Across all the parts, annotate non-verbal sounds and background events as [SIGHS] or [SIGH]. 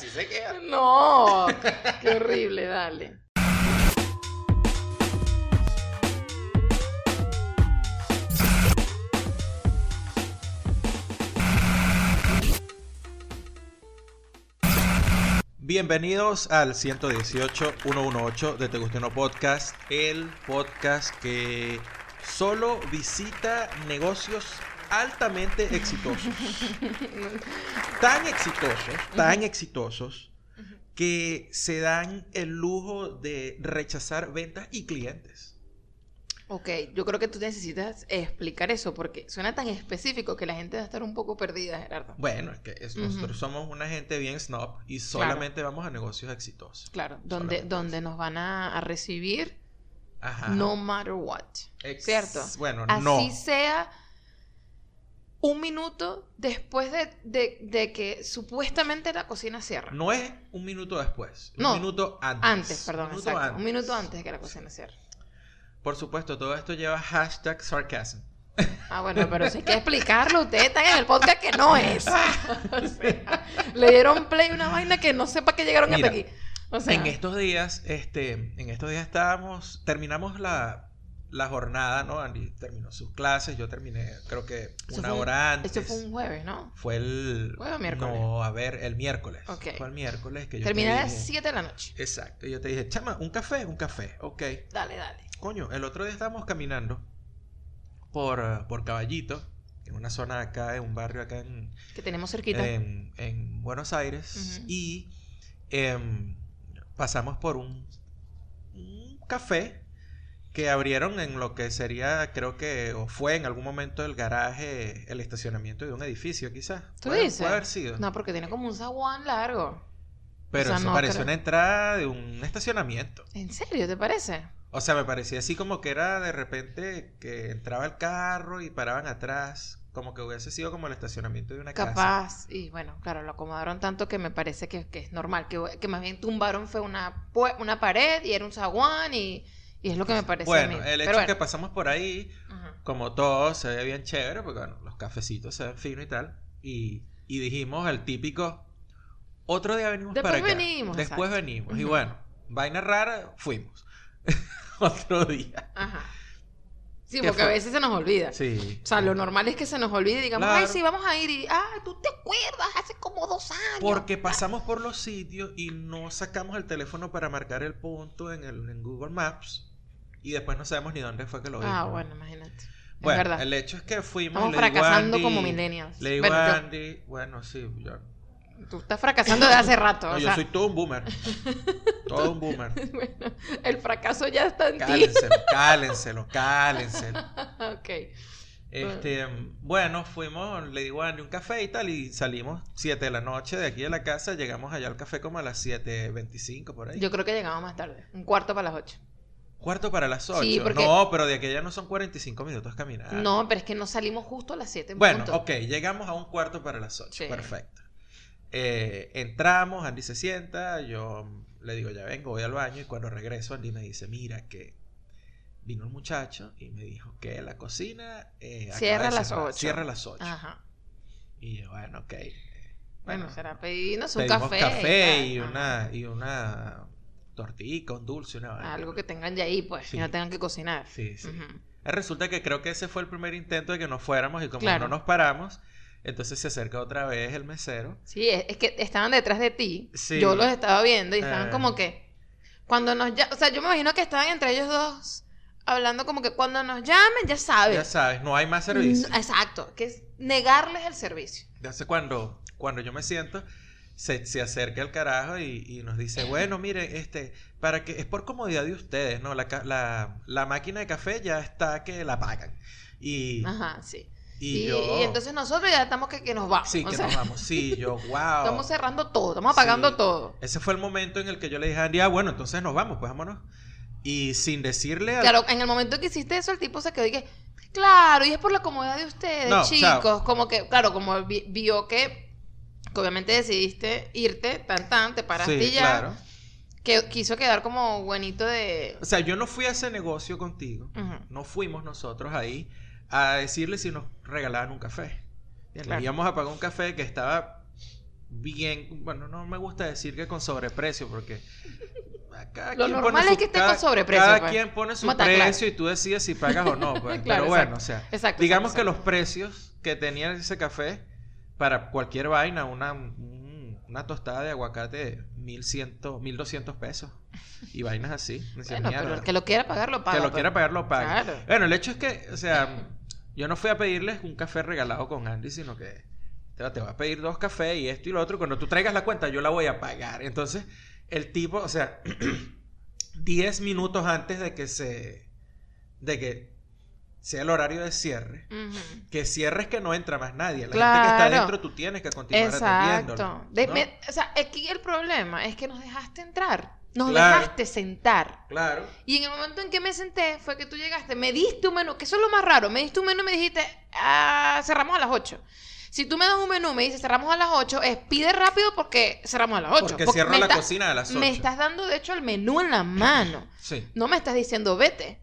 Así se queda. No, qué horrible, dale. Bienvenidos al 118 118 de Te Guste No Podcast, el podcast que solo visita negocios altamente [LAUGHS] exitosos. [LAUGHS] tan exitosos, tan exitosos, que se dan el lujo de rechazar ventas y clientes. Ok, yo creo que tú necesitas explicar eso porque suena tan específico que la gente va a estar un poco perdida, Gerardo. Bueno, es que es- nosotros somos una gente bien snob y solamente vamos a negocios exitosos. Claro, donde, Solamente donde nos van a, a recibir Ajá. no matter what. Ex- ¿Cierto? Bueno, Así no. sea un minuto después de, de- de que supuestamente la cocina cierra. No es un minuto después, No, un minuto antes. Antes, perdón, Un minuto exacto. antes. Un minuto antes de que la cocina cierre. Por supuesto, todo esto lleva hashtag sarcasm. Ah, bueno, pero si hay que explicarlo, ustedes están en el podcast que no es. [LAUGHS] [LAUGHS] O sea, le dieron play una vaina que no sepa que llegaron Mira, hasta aquí. O sea, en estos días, este, en estos días estábamos, terminamos la, la jornada, ¿no? Andy terminó sus clases, yo terminé, creo que eso una un- hora antes. Eso fue un jueves, ¿no? Fue el... ¿Jueves o miércoles? No, a ver, el miércoles. Ok. Fue el miércoles que yo Terminé te a las dije- 7 de la noche. Exacto. Y yo te dije, chama, un café, un café. Ok. Dale, dale. Coño, el otro día estábamos caminando por, por Caballito, en una zona acá, en un barrio acá en, Que tenemos cerquita. en, en Buenos Aires. Y em, pasamos por un, un café que abrieron en lo que sería, creo que, o fue en algún momento el garaje, el estacionamiento de un edificio, quizás. ¿Tú Puede- dices? Puede haber sido. No, porque tiene como un zaguán largo. Pero o sea, eso no pareció creo. una entrada de un estacionamiento. ¿En serio? ¿Te parece? O sea, me parecía así como que era de repente que entraba el carro y paraban atrás. Como que hubiese sido como el estacionamiento de una casa. Capaz. Y bueno, claro, lo acomodaron tanto que me parece que, que es normal. Que, que más bien tumbaron fue una, una pared y era un zaguán y, y es lo que me parece a Bueno, mí. el hecho es que bueno. pasamos por ahí, Ajá. como todo, se ve bien chévere, porque bueno, los cafecitos se ven finos y tal. Y, y dijimos el típico, otro día venimos Después para acá. venimos, Después exacto. venimos. Y bueno, vaina rara, fuimos. [LAUGHS] otro día. Ajá. Sí, ¿Qué porque a veces se nos olvida. Sí. O sea, lo normal es que se nos olvide y digamos, ay, sí, vamos a ir. Y, ah, tú te acuerdas, hace como dos años. Porque pasamos por los sitios y no sacamos el teléfono para marcar el punto en, el, en Google Maps. Y después no sabemos ni dónde fue que lo vimos. Ah, bueno, imagínate. Bueno, es verdad. el hecho es que fuimos. Estamos fracasando Andy- como millennials. Le digo Bueno, a yo- Andy, bueno, sí, yo, Tú estás fracasando de hace rato. no, o yo sea, soy todo un boomer. [LAUGHS] todo un boomer. [LAUGHS] bueno, el fracaso ya está en ti. Cálenselo, [LAUGHS] cálenselo, cálenselo. ok. Este, bueno, fuimos, le digo a Andy un café y tal, y salimos 7 de la noche de aquí de la casa, llegamos allá al café como a las 7.25 por ahí. Yo creo que llegamos más tarde. Un cuarto para las ocho. Cuarto para las 8. Sí, porque- No, pero de aquella no son 45 minutos caminar. No, pero es que no salimos justo a las siete. en Bueno, punto. ok, llegamos a un cuarto para las 8. Sí. Perfecto. Eh, entramos, Andy se sienta, yo le digo, ya vengo, voy al baño, y cuando regreso, Andy me dice, mira que vino el muchacho y me dijo que la cocina eh, Cierra a las cerrar, 8. Cierra a las 8. Ajá. Y yo, bueno, ok. Bueno, será pedirnos un pedimos café. café y, una, y una tortilla, un dulce, una vaina. Algo que tengan ya ahí, pues, Sí. y no tengan que cocinar. Sí, sí. Resulta que creo que ese fue el primer intento de que nos fuéramos y como Claro. no nos paramos, entonces se acerca otra vez el mesero. Sí, es, que estaban detrás de ti. Sí. Yo los estaba viendo y estaban Eh. como que. Cuando nos llamen. O sea, yo me imagino que estaban entre ellos dos hablando como que cuando nos llamen, ya sabes. Ya sabes, no hay más servicio. Mm, Exacto, que es negarles el servicio. Entonces cuando, cuando yo me siento, se, se acerca el carajo y, y nos dice, bueno, miren, este, para que, es por comodidad de ustedes, ¿no? La, la, la máquina de café ya está que la pagan. Y, Ajá, sí. y Y, yo... y entonces nosotros ya estamos que, que nos vamos. sí, que sea, nos vamos. Sí, yo, [LAUGHS] wow. Estamos cerrando todo, estamos apagando Sí. todo. Ese fue el momento en el que yo le dije a Andy, ah, bueno, entonces nos vamos, pues vámonos. Y sin decirle al... Claro, en el momento que hiciste eso, el tipo se quedó y que, claro, y es por la comodidad de ustedes, No, chicos. chao. Como que, claro, como vi- vio que, que obviamente decidiste irte, tan tan, te paraste Sí, y ya. claro. Que quiso quedar como buenito de. O sea, yo no fui a ese negocio contigo. No fuimos nosotros ahí a decirle si nos regalaban un café. Bien, Claro. Íbamos a pagar un café que estaba bien, bueno, no me gusta decir que con sobreprecio porque cada Lo normal pone es que esté cada- con sobreprecio, Cada pues. quien pone su precio y tú decides si pagas o no. pues. [LAUGHS] Claro, Pero bueno, exacto. o sea, Exacto, digamos exacto, que los precios que tenía ese café para cualquier vaina, una, un- una tostada de aguacate, 1100, 1200 pesos y vainas así. [LAUGHS] Bueno, el que lo quiera pagar lo paga. que lo pues. quiera pagar lo paga. Claro. Bueno, el hecho es que, o sea, yo no fui a pedirles un café regalado con Andy, sino que te, te va a pedir dos cafés y esto y lo otro. Cuando tú traigas la cuenta, yo la voy a pagar. Entonces, el tipo, o sea, [CLEARS THROAT] 10 minutos antes de que se. de que sea el horario de cierre. Ujú. Que cierres que no entra más nadie. La gente que está Claro. adentro, tú tienes que continuar Exacto. atendiéndolo, De- ¿no? me- o sea, aquí el problema es que nos dejaste entrar. Nos Claro. dejaste sentar. Claro. Y en el momento en que me senté fue que tú llegaste, me diste un menú, que eso es lo más raro, me diste un menú y me dijiste, ah, cerramos a las 8. Si tú me das un menú, me dices cerramos a las 8, es pide rápido porque cerramos a las 8. Porque cierro me la está- cocina a las 8. Me estás dando, de hecho, el menú en la mano. Sí. No me estás diciendo vete.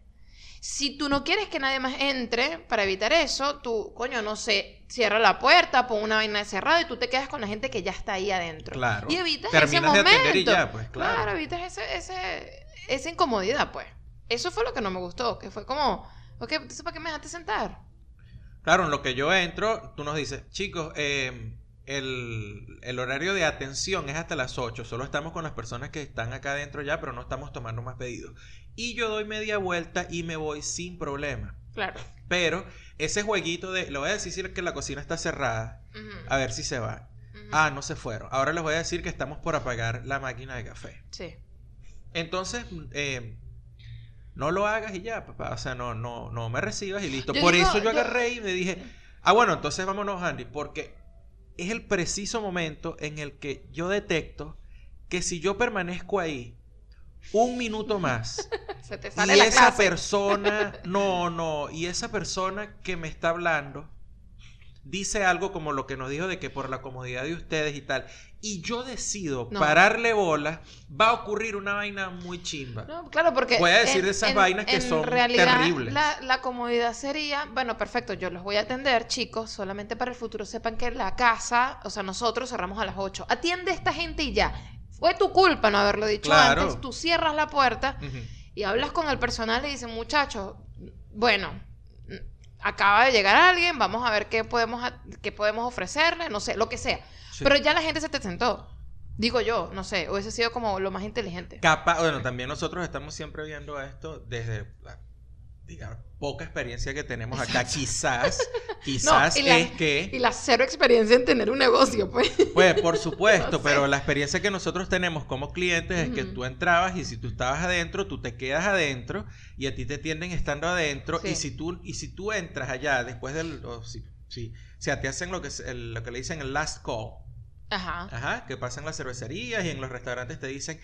Si tú no quieres que nadie más entre para evitar eso, tú, coño, no sé, cierra la puerta, pon una vaina cerrada y tú te quedas con la gente que ya está ahí adentro. Claro. Y evitas Terminas ese de atender momento. y ya, pues, claro. evitas ese, ese, esa incomodidad, pues. Eso fue lo que no me gustó, que fue como, ok, ¿para qué me dejaste sentar? Claro, en lo que yo entro, tú nos dices, chicos, eh, el, el horario de atención es hasta las 8. Solo estamos con las personas que están acá adentro ya, pero no estamos tomando más pedidos. Y yo doy media vuelta y me voy sin problema. Claro. Pero ese jueguito de, le voy a decir que la cocina está cerrada, a ver si se va. Ah, no se fueron. Ahora les voy a decir que estamos por apagar la máquina de café. Sí. Entonces, eh, no lo hagas y ya, papá. O sea, no, no, no me recibas y listo. Yo Por digo, eso yo yo- agarré y me dije, ah, bueno, entonces vámonos, Andy, porque es el preciso momento en el que yo detecto que si yo permanezco ahí un minuto más [LAUGHS] Se te y la esa clase. persona, [LAUGHS] no, no, y esa persona que me está hablando dice algo como lo que nos dijo de que por la comodidad de ustedes y tal, y yo decido No. pararle bola, va a ocurrir una vaina muy chimba. No, claro, porque. Voy a decir de esas vainas que son terribles. La, la comodidad sería, bueno, perfecto, yo los voy a atender, chicos, solamente para el futuro sepan que la casa, o sea, nosotros cerramos a las 8. Atiende a esta gente y ya. Fue tu culpa no haberlo dicho Claro. antes. Tú cierras la puerta y hablas con el personal y dicen, muchachos, bueno, acaba de llegar alguien, vamos a ver qué podemos, qué podemos ofrecerle, no sé, lo que sea. Sí. Pero ya la gente se te sentó. Digo yo, no sé, hubiese sido como lo más inteligente. Capa- bueno, también nosotros estamos siempre viendo esto desde la digamos, poca experiencia que tenemos acá. Quizás, [LAUGHS] quizás la- es que... Y la cero experiencia en tener un negocio, pues. Pues por supuesto, [LAUGHS] No sé. pero la experiencia que nosotros tenemos como clientes es que tú entrabas y si tú estabas adentro, tú te quedas adentro y a ti te tienden estando adentro Sí. y si tú y si tú entras allá después del o si, si, o sea, te hacen lo que el- lo que le dicen el last call, Ajá. ajá, que pasa en las cervecerías y en los restaurantes te dicen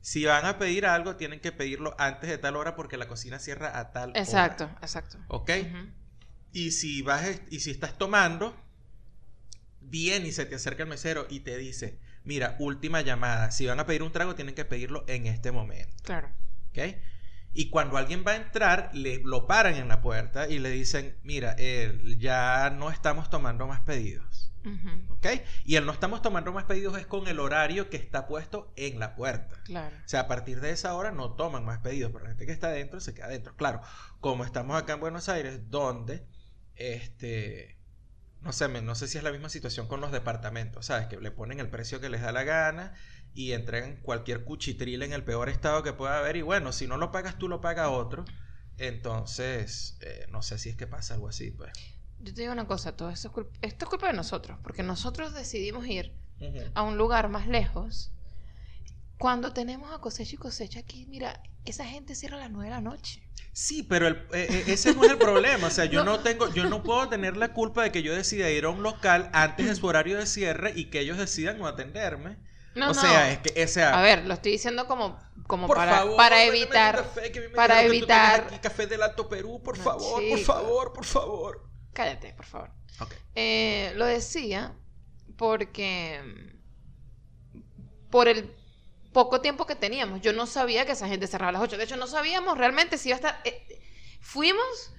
si van a pedir algo tienen que pedirlo antes de tal hora porque la cocina cierra a tal hora. Exacto, exacto. ¿Ok? Ujú. Y si vas y si estás tomando, bien y se te acerca el mesero y te dice, mira, última llamada, si van a pedir un trago tienen que pedirlo en este momento, Claro. ¿ok? Y cuando alguien va a entrar, le lo paran en la puerta y le dicen, mira, eh, ya no estamos tomando más pedidos, Y el no estamos tomando más pedidos es con el horario que está puesto en la puerta. Claro. O sea, a partir de esa hora no toman más pedidos, pero la gente que está adentro se queda adentro. Claro, como estamos acá en Buenos Aires, donde, este, no sé, no sé si es la misma situación con los departamentos, ¿sabes? Que le ponen el precio que les da la gana y entregan cualquier cuchitril en el peor estado que pueda haber y bueno, si no lo pagas tú, lo paga otro. Entonces, eh, no sé si es que pasa algo así, pues. Yo te digo una cosa, todo esto es, culpa, esto es culpa de nosotros, porque nosotros decidimos ir a un lugar más lejos. Cuando tenemos a cosecha y cosecha aquí, mira, esa gente cierra a las 9 de la noche. Sí, pero el- eh, eh, ese no es el problema. O sea, yo [LAUGHS] No. no. tengo, yo no puedo tener la culpa de que yo decida ir a un local antes de su horario de cierre y que ellos decidan no atenderme. No, o no. sea, es que, o sea, A ver, lo estoy diciendo como, como por para, favor, para evitar. café, para evitar- aquí café del Alto Perú, por favor, por favor, por favor. Cállate, por favor. Eh, lo decía porque por el poco tiempo que teníamos, yo no sabía que esa gente cerraba a las 8. De hecho, no sabíamos realmente si iba a estar. eh, fuimos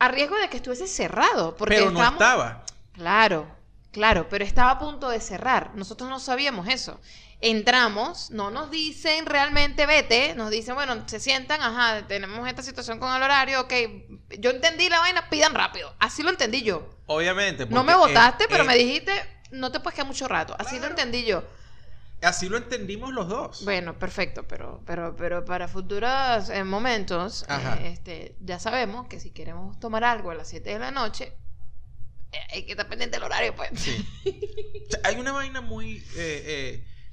a riesgo de que estuviese cerrado. Porque Pero no estábamos- estaba. Claro, Claro, pero estaba a punto de cerrar. Nosotros no sabíamos eso. Entramos, no nos dicen realmente vete, nos dicen, bueno, se sientan, ajá, tenemos esta situación con el horario, ok, yo entendí la vaina, pidan rápido. Así lo entendí yo. Obviamente. No me porque votaste, pero es- me dijiste, no te puedes quedar mucho rato. Así lo entendí yo. Así lo entendimos los dos. Bueno, perfecto, pero, pero, pero para futuros eh, momentos, eh, este, ya sabemos que si queremos tomar algo a las 7 de la noche, eh, hay que estar pendiente del horario, pues. Sí. [LAUGHS] O sea, hay una vaina muy...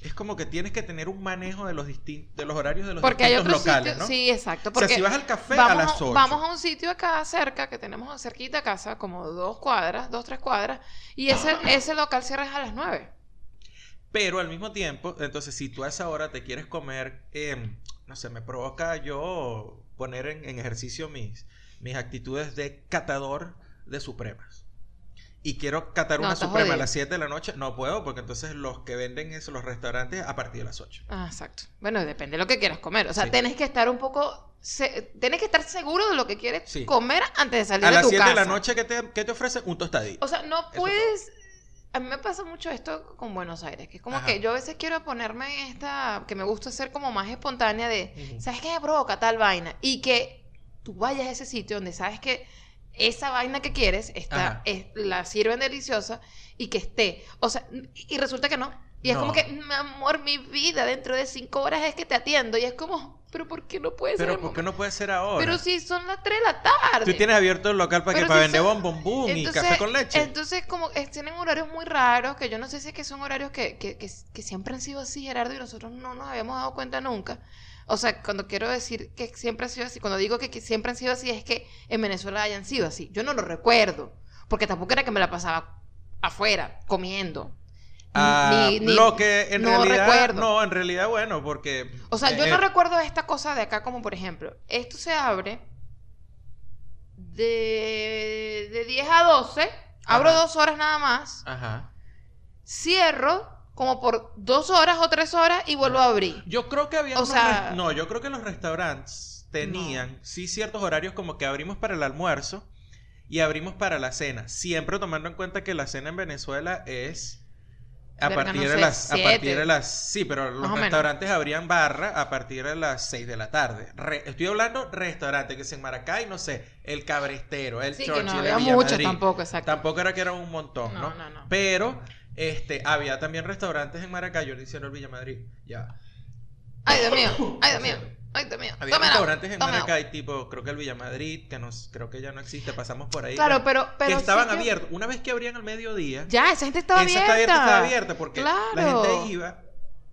es como que tienes que tener un manejo de los distin- de los horarios de los Porque hay distintos otros locales, sí, exacto. o sea, Porque si vas al café a las 8. vamos a un sitio acá cerca, que tenemos cerquita a casa, como dos cuadras, dos, tres cuadras, y ese, ese local cierra a las 9. Pero al mismo tiempo, entonces si tú a esa hora te quieres comer, eh, no sé, me provoca yo poner en, en ejercicio mis, mis actitudes de catador de supremas. Y quiero catar No, una suprema a jodido. las 7 de la noche, no puedo, porque entonces los que venden eso, los restaurantes, a partir de las 8. Ah, exacto. Bueno, depende de lo que quieras comer. O sea, Sí. tenés que estar un poco... se- tenés que estar seguro de lo que quieres Sí. comer antes de salir A de las tu 7 casa. de la noche, ¿qué te, qué te ofrecen? Un tostadito. O sea, no Eso puedes. A mí me pasa mucho esto con Buenos Aires, que es como Ajá. que yo a veces quiero ponerme en esta, que me gusta ser como más espontánea de, Ujú. ¿sabes qué me provoca tal vaina? Y que tú vayas a ese sitio donde sabes que esa vaina que quieres está, es- la sirven deliciosa y que esté. O sea, y resulta que no. Y es como que, mi amor, mi vida, dentro de cinco horas es que te atiendo. Y es como, ¿pero por qué no puede ser? Pero ¿por qué no puede ser ahora? Pero si son las 3 de la tarde. Tú tienes abierto el local para que Pero para si vender son- bombón y café con leche. Entonces, como eh, tienen horarios muy raros, que yo no sé si es que son horarios que, que, que, que siempre han sido así, Gerardo, y nosotros no nos habíamos dado cuenta nunca. O sea, cuando quiero decir que siempre ha sido así, cuando digo que, siempre han sido así, es que en Venezuela hayan sido así. Yo no lo recuerdo, porque tampoco era que me la pasaba afuera, comiendo. Ah, Ni- ni- lo que en no realidad recuerdo. no, en realidad bueno, porque O sea, yo eh, no recuerdo esta cosa de acá, como por ejemplo, esto se abre de, de 10 a 12, abro Ajá. dos horas nada más, Ajá. cierro como por dos horas o tres horas y vuelvo a abrir. Yo creo que había O sea- no, yo creo que los restaurantes tenían sí ciertos horarios como que abrimos para el almuerzo y abrimos para la cena, siempre tomando en cuenta que la cena en Venezuela es a Verga, partir no de las a partir de las sí, pero los Más restaurantes abrían barra a partir de las 6 de la tarde. Re- estoy hablando restaurante que es en Maracay, no sé, el Cabrestero, el Sí, que Churchill, no el había mucho tampoco, exacto. Tampoco era que era un montón, ¿no? No, no, no. Pero este había también restaurantes en Maracay, yo le hicieron el Villa Madrid, ya. Ay, Dios mío, [COUGHS] ay, Dios mío, ay, Dios mío. Había restaurantes en agua. Maracay, tipo, creo que el Villa Madrid, que nos, creo que ya no existe, pasamos por ahí. Claro, pero, que estaban abiertos. Una vez que abrían al mediodía, Ya, esa gente estaba esa abierta. está abierta, estaba abierta, porque la gente iba.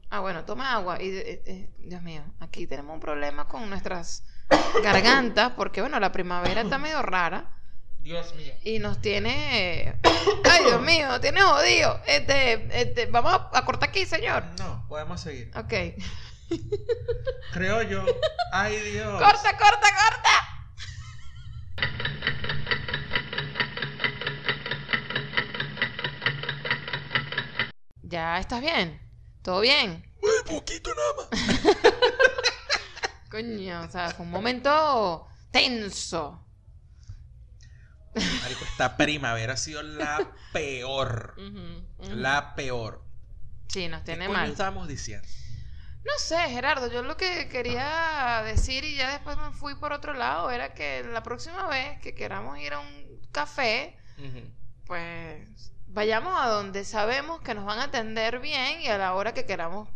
Ah, bueno, toma agua. Y, eh, eh, Dios mío, aquí tenemos un problema con nuestras [COUGHS] gargantas, porque bueno, la primavera está medio rara Dios mío. y nos tiene. [COUGHS] Ay, Dios mío, nos tiene jodido. Este, este, vamos a, cortar aquí, señor. No, podemos seguir. Ok. [LAUGHS] Creo yo. Ay, Dios. Corta, corta, corta. Ya estás bien. ¿Todo bien? Un poquito nada más. [LAUGHS] Coño, o sea, fue un momento tenso. Marico, esta primavera ha sido la peor. La peor. Sí, nos ¿Qué tiene coño mal. estábamos diciendo? No sé, Gerardo, yo lo que quería decir y ya después me fui por otro lado era que la próxima vez que queramos ir a un café, pues vayamos a donde sabemos que nos van a atender bien y a la hora que queramos,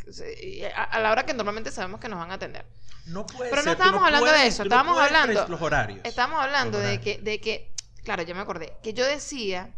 a, la hora que normalmente sabemos que nos van a atender. No puede Pero no ser, estábamos hablando de eso, no estábamos puedes hablando- los horarios. Estábamos hablando Los de que, de que, claro, ya me acordé, que yo decía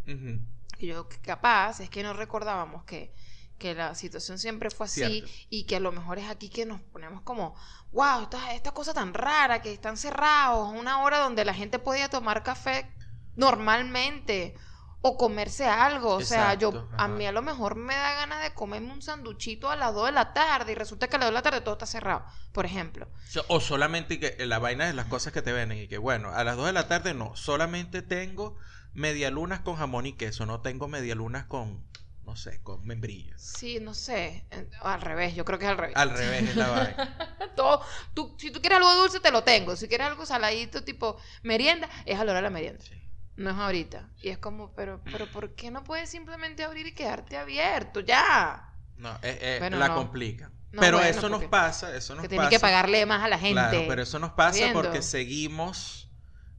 que yo que capaz es que no recordábamos que, que la situación siempre fue así Cierto. y que a lo mejor es aquí que nos ponemos como, wow, esta, esta cosa tan rara, que están cerrados a una hora donde la gente podía tomar café normalmente o comerse algo. O sea, yo a mí a lo mejor me da ganas de comerme un sanduchito a las 2 de la tarde y resulta que a las 2 de la tarde todo está cerrado, por ejemplo. O solamente que la vaina de las cosas que te venden y que bueno, a las 2 de la tarde no, solamente tengo medialunas con jamón y queso, no tengo medialunas con, no sé, con membrillas. Sí, no sé, eh, al revés, yo creo que es al revés. Al revés es la [LAUGHS] vaina. Todo, tú, si tú quieres algo dulce, te lo tengo. Si quieres algo saladito, tipo merienda, es a la hora de la merienda. Sí. No es ahorita. Y es como, pero, pero ¿por qué no puedes simplemente abrir y quedarte abierto? Ya. No, eh, eh, Bueno, la no. complica. No, pero bueno, eso nos pasa, eso nos Que pasa. tienes que pagarle más a la gente. Claro, pero eso nos pasa Viendo. porque seguimos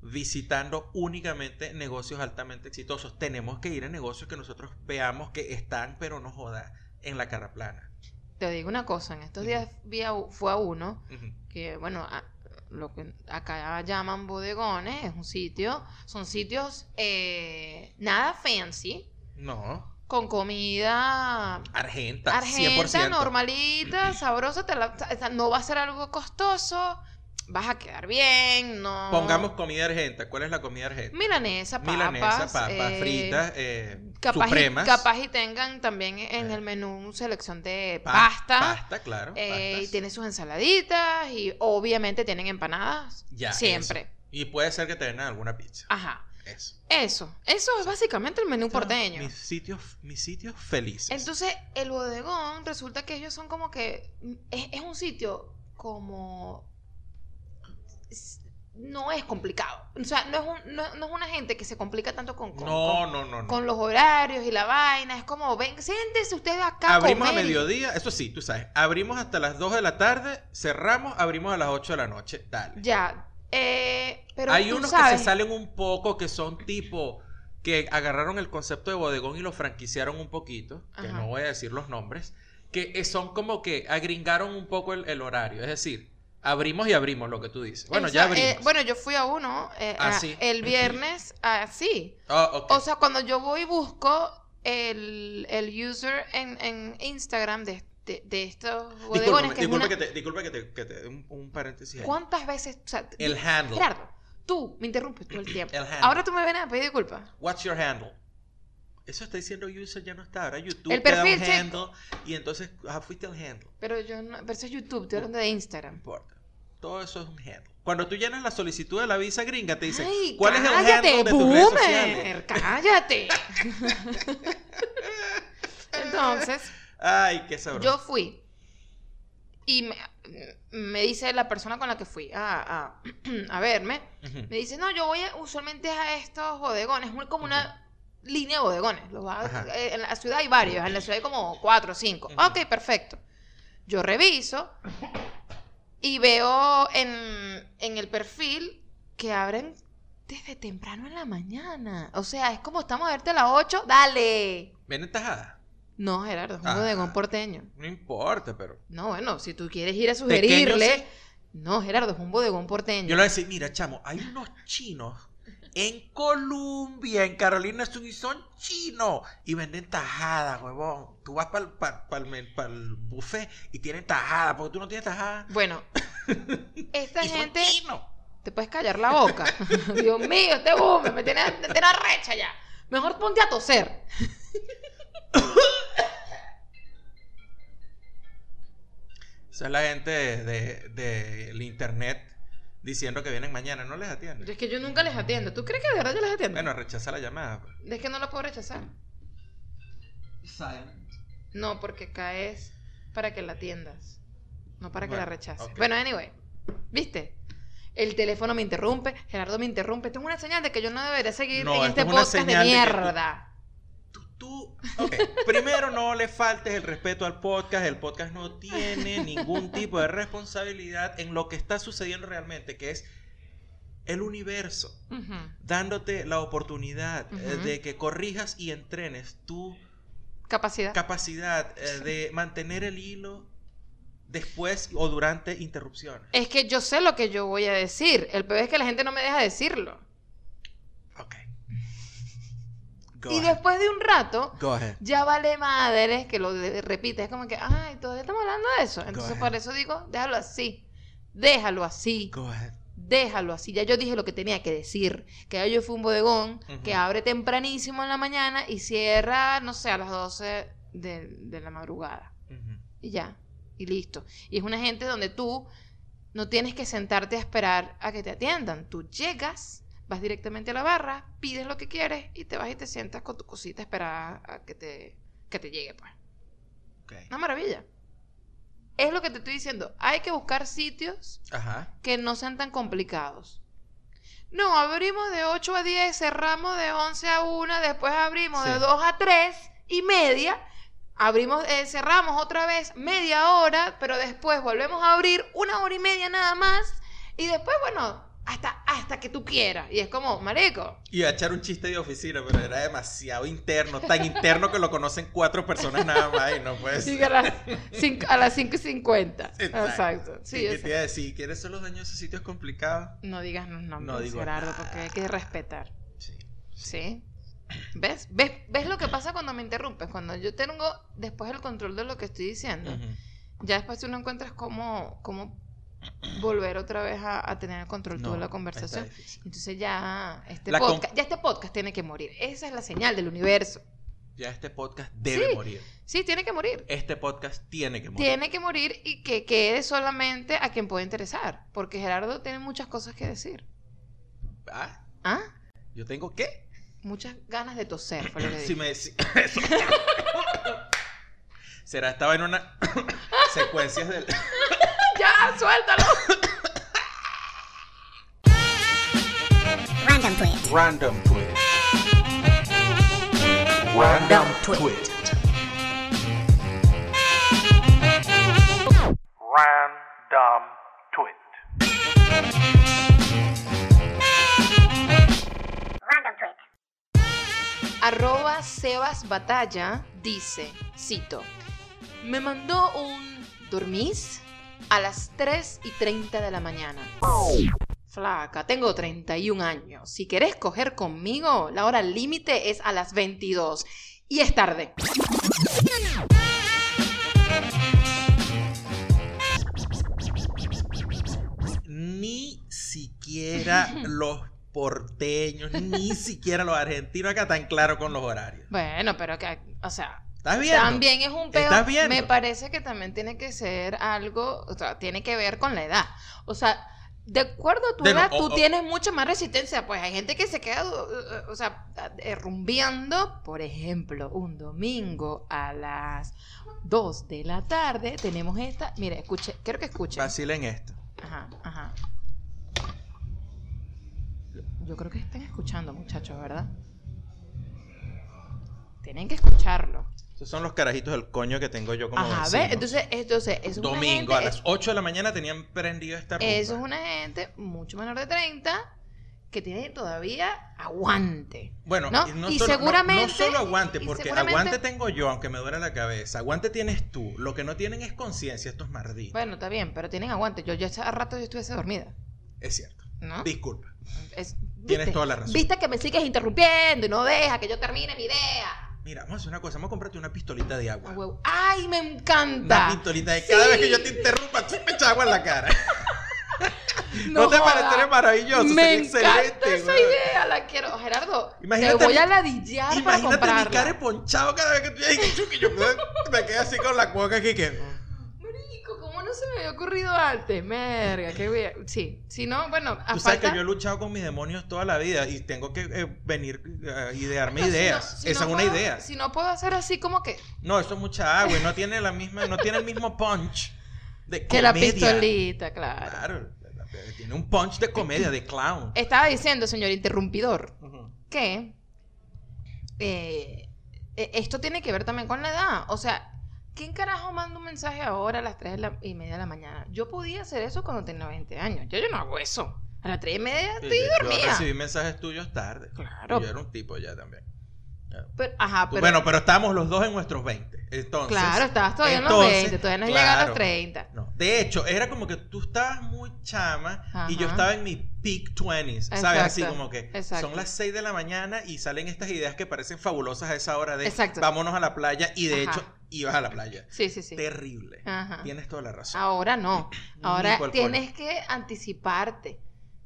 visitando únicamente negocios altamente exitosos. Tenemos que ir a negocios que nosotros veamos que están, pero no joda, en la cara plana. Te digo una cosa, en estos días vi a- fue a uno que, bueno, a- lo que acá llaman bodegones, es un sitio, son sitios eh, nada fancy, No, con comida Argenta, argenta, 100%. normalita, [CLEARS THROAT] sabrosa, te la- no va a ser algo costoso, vas a quedar bien, no... Pongamos comida argenta. ¿Cuál es la comida argenta? Milanesa, papas, Milanesa, papas eh, fritas, eh, capaz, y, supremas. capaz y tengan también en Eh. el menú selección de Pa- pasta. Pasta, claro. Eh, y pastas. tiene sus ensaladitas y obviamente tienen empanadas. Ya, siempre. eso. Y puede ser que te den alguna pizza. Ajá. Eso. Eso. Eso es básicamente el menú porteño. Mis sitios, mis sitios felices. Entonces, el bodegón resulta que ellos son como que. Es, es un sitio como. No es complicado. O sea, no es, un- no, no es una gente que se complica tanto con, con, no, con- los horarios y la vaina. Es como, ven, siéntese usted acá. Abrimos a comer mediodía, eso sí, tú sabes. Abrimos hasta las 2 de la tarde, cerramos, abrimos a las 8 de la noche. Dale. Ya. Eh, pero Hay tú unos sabes, que se salen un poco, que son tipo que agarraron el concepto de bodegón y lo franquiciaron un poquito, que Ajá. no voy a decir los nombres, que eh, son como que agringaron un poco el, el horario. Es decir, abrimos y abrimos lo que tú dices. Bueno, ya eh, abrimos. bueno, yo fui a uno eh, Ah, a- sí. el viernes así. Ah, ok. O sea, cuando yo voy y busco el, el user en, en Instagram de, de, de estos bodegones, Discúlpame, que es disculpa una- que te, disculpa que te, que te dé un, un paréntesis ahí. ¿Cuántas veces? O sea, El handle. Gerardo, tú me interrumpes todo el tiempo. El handle. Ahora tú me vienes a pedir disculpas. What's your handle? Eso está diciendo user, ya no está. Ahora YouTube El te da un perfil, handle y entonces ah, fuiste el handle. Pero yo no, pero eso es YouTube, estoy hablando de No Instagram. importa. Todo eso es un handle. Cuando tú llenas la solicitud de la visa gringa, te dice, Ay, ¿cuál es el cállate, handle de tus redes sociales? boomer, cállate. [LAUGHS] Entonces, Ay, qué sabroso. Yo fui y me, me dice la persona con la que fui a, a, [CLEARS THROAT] a verme, Ujú. me dice, no, yo voy a- usualmente a estos bodegones, es muy como una línea de bodegones. Los eh, en la ciudad hay varios, en la ciudad hay como cuatro o cinco. Ujú. Ok, perfecto. Yo reviso y veo en, en el perfil que abren desde temprano en la mañana. O sea, es como estamos a verte a las 8, dale. ¿Viene tajada? No, Gerardo, es un bodegón porteño. No importa, pero... No, bueno, si tú quieres ir a Pequeño, sugerirle. sí. No, Gerardo, es un bodegón porteño. Yo le voy a decir, mira, chamo, hay unos chinos en Colombia, en Carolina Sur, y son chinos. Y venden tajada, huevón. Tú vas para el buffet y tienen tajada, porque tú no tienes tajada. Bueno, [LAUGHS] esta gente. chinos. Te puedes callar la boca. [LAUGHS] Dios mío, este boom me tiene, me tiene arrecha ya. Mejor ponte a toser. Esa es la gente del de, de el internet diciendo que vienen mañana. No les atienden. Es que yo nunca les atiendo. ¿Tú crees que de verdad yo les atiendo? Bueno, rechaza la llamada. pues. Es que no lo puedo rechazar. No, porque caes para que la atiendas. No para que la rechaces. Bueno, anyway. ¿Viste? El teléfono me interrumpe, Gerardo me interrumpe. Esto es una señal de que yo no debería seguir No, en este es una podcast de mierda. Tú, ok. [LAUGHS] Primero, no le faltes el respeto al podcast. El podcast no tiene ningún tipo de responsabilidad en lo que está sucediendo realmente, que es el universo dándote la oportunidad eh, de que corrijas y entrenes tu Capacidad. capacidad eh, de mantener el hilo después o durante interrupciones. Es que yo sé lo que yo voy a decir. El peor es que la gente no me deja decirlo. Ok. Go y ahead. después de un rato, ya vale madre que lo de- repite. Es como que, ay, todavía estamos hablando de eso. Entonces, por eso digo, déjalo así. Déjalo así. Go ahead. Déjalo así. Ya yo dije lo que tenía que decir. Que yo fui un bodegón que abre tempranísimo en la mañana y cierra, no sé, a las 12 de, de la madrugada. Y ya. Y listo. Y es una gente donde tú no tienes que sentarte a esperar a que te atiendan. Tú llegas, vas directamente a la barra, pides lo que quieres y te vas y te sientas con tu cosita a esperar a que te, que te llegue, pues. Una maravilla. Es lo que te estoy diciendo. Hay que buscar sitios Ajá. que no sean tan complicados. No, abrimos de 8 a 10, cerramos de 11 a 1, después abrimos de Sí. 2 a 3 y media. Abrimos, eh, cerramos otra vez media hora, pero después volvemos a abrir una hora y media nada más. Y después, bueno, hasta, hasta que tú quieras. Y es como, marico. Y a echar un chiste de oficina, pero era demasiado interno, tan interno que lo conocen cuatro personas nada más y no puede ser. a las, cinco- a las 5 y 50. Exacto. Exacto. Sí, ¿Qué yo te iba a decir? ¿Quieres ser los dueños de esos sitios complicados? No digas los nombres, No digo Gerardo, nada. porque hay que respetar. Sí. ¿Sí? ¿Ves? ¿Ves? ¿Ves lo que pasa cuando me interrumpes? Cuando yo tengo después el control de lo que estoy diciendo, ya después tú no encuentras cómo, cómo volver otra vez a, a tener el control No, de la conversación. Entonces ya este, La podcast, ya este podcast tiene que morir. Esa es la señal del universo. Ya este podcast debe Sí. morir. Sí, tiene que morir. Este podcast tiene que morir. Tiene que morir y que quede solamente a quien pueda interesar. Porque Gerardo tiene muchas cosas que decir. Ah, ¿Ah? ¿Yo tengo qué? Muchas ganas de toser, fue lo que [COUGHS] Si me [COUGHS] eso. [COUGHS] Será estaba en una secuencias del ¡Ya, suéltalo! Random tweet. random tweet. Random tweet. Random tweet. Random tweet. Arroba Sebas Batalla dice, cito, me mandó un dormís a las 3 y 30 de la mañana. Flaca, tengo 31 años. Si querés coger conmigo, la hora límite es a las 22. Y es tarde. Ni siquiera [LAUGHS] los porteños, ni siquiera los argentinos acá están claros con los horarios. Bueno, pero que, o sea, ¿Estás viendo? también es un peo. ¿Estás viendo? Me parece que también tiene que ser algo, o sea, tiene que ver con la edad. O sea, de acuerdo a tu De no- edad, o- tú tienes mucha más resistencia. Pues hay gente que se queda, uh, uh, o sea, eh, rumbeando, por ejemplo, un domingo a las 2 de la tarde. Tenemos esta. Mire, escuche, quiero que escuchen. Vacilen esto. Ajá, ajá. Yo creo que están escuchando, muchachos, ¿verdad? Tienen que escucharlo. Esos son los carajitos del coño que tengo yo como Ajá, vecino. ¿ves? Entonces, entonces, es una Domingo a las 8 de la mañana tenían prendido esta rumba. Eso es una gente mucho menor de 30 que tiene todavía aguante. Bueno, ¿no? y, no Y solo, seguramente- no, solo aguante, porque seguramente- aguante tengo yo, aunque me duele la cabeza. Aguante tienes tú. Lo que no tienen es conciencia estos marditos. Bueno, está bien, pero tienen aguante. Yo ya hace rato yo estuviese dormida, Es cierto. ¿no? Disculpa. Es- Tienes toda la razón. Viste que me sigues interrumpiendo y no deja que yo termine mi idea. Mira, vamos a hacer una cosa. Vamos a comprarte una pistolita de agua. huevo. ¡Ay, me Una encanta! pistolita de cada vez que yo te interrumpa, tú me echas agua en la cara. [LAUGHS] ¿No, te parecería maravilloso? Me Sería encanta excelente, esa güey. idea, la quiero. Gerardo, Imagínate te voy a ladillar para Imagínate mi cara ponchado cada vez que tú llegas y yo me quedé así con la cuoca aquí que... Marico, ¿cómo no se me había ocurrido antes? Merga, qué bien. Sí, si no, bueno, a Tú sabes falta... que yo he luchado con mis demonios toda la vida y tengo que eh, venir a idearme Bueno, si ideas. no- si Esa no es una idea. Si no puedo hacer así como que... No, eso es mucha agua y no tiene la misma, no tiene el mismo punch de Que la pistolita, claro. Claro, tiene un punch de comedia, de clown. Estaba diciendo, señor interrumpidor, que eh, eh, esto tiene que ver también con la edad. O sea, ¿quién carajo manda un mensaje ahora a las 3 de la- y media de la mañana? Yo podía hacer eso cuando tenía 20 años. Ya yo no hago eso. A las 3 y media Sí, estoy yo- Yo dormida. recibí mensajes tuyos tarde. Claro. Y Yo era un tipo ya también. Pero- ajá, pero... bueno, pero estábamos los dos en nuestros 20. Entonces, claro, estabas todavía en los entonces, 20, todavía no a claro. los 30. No, de hecho, era como que tú estabas muy chama y yo estaba en mi peak 20s, ¿sabes? Así Exacto, como que exacto. son las 6 de la mañana y salen estas ideas que parecen fabulosas a esa hora de Exacto. vámonos a la playa y de Ajá. hecho ibas a la playa. Sí, sí, sí. Terrible. Ajá. Tienes toda la razón. Ahora no. [CLEARS THROAT] Ahora tienes que anticiparte,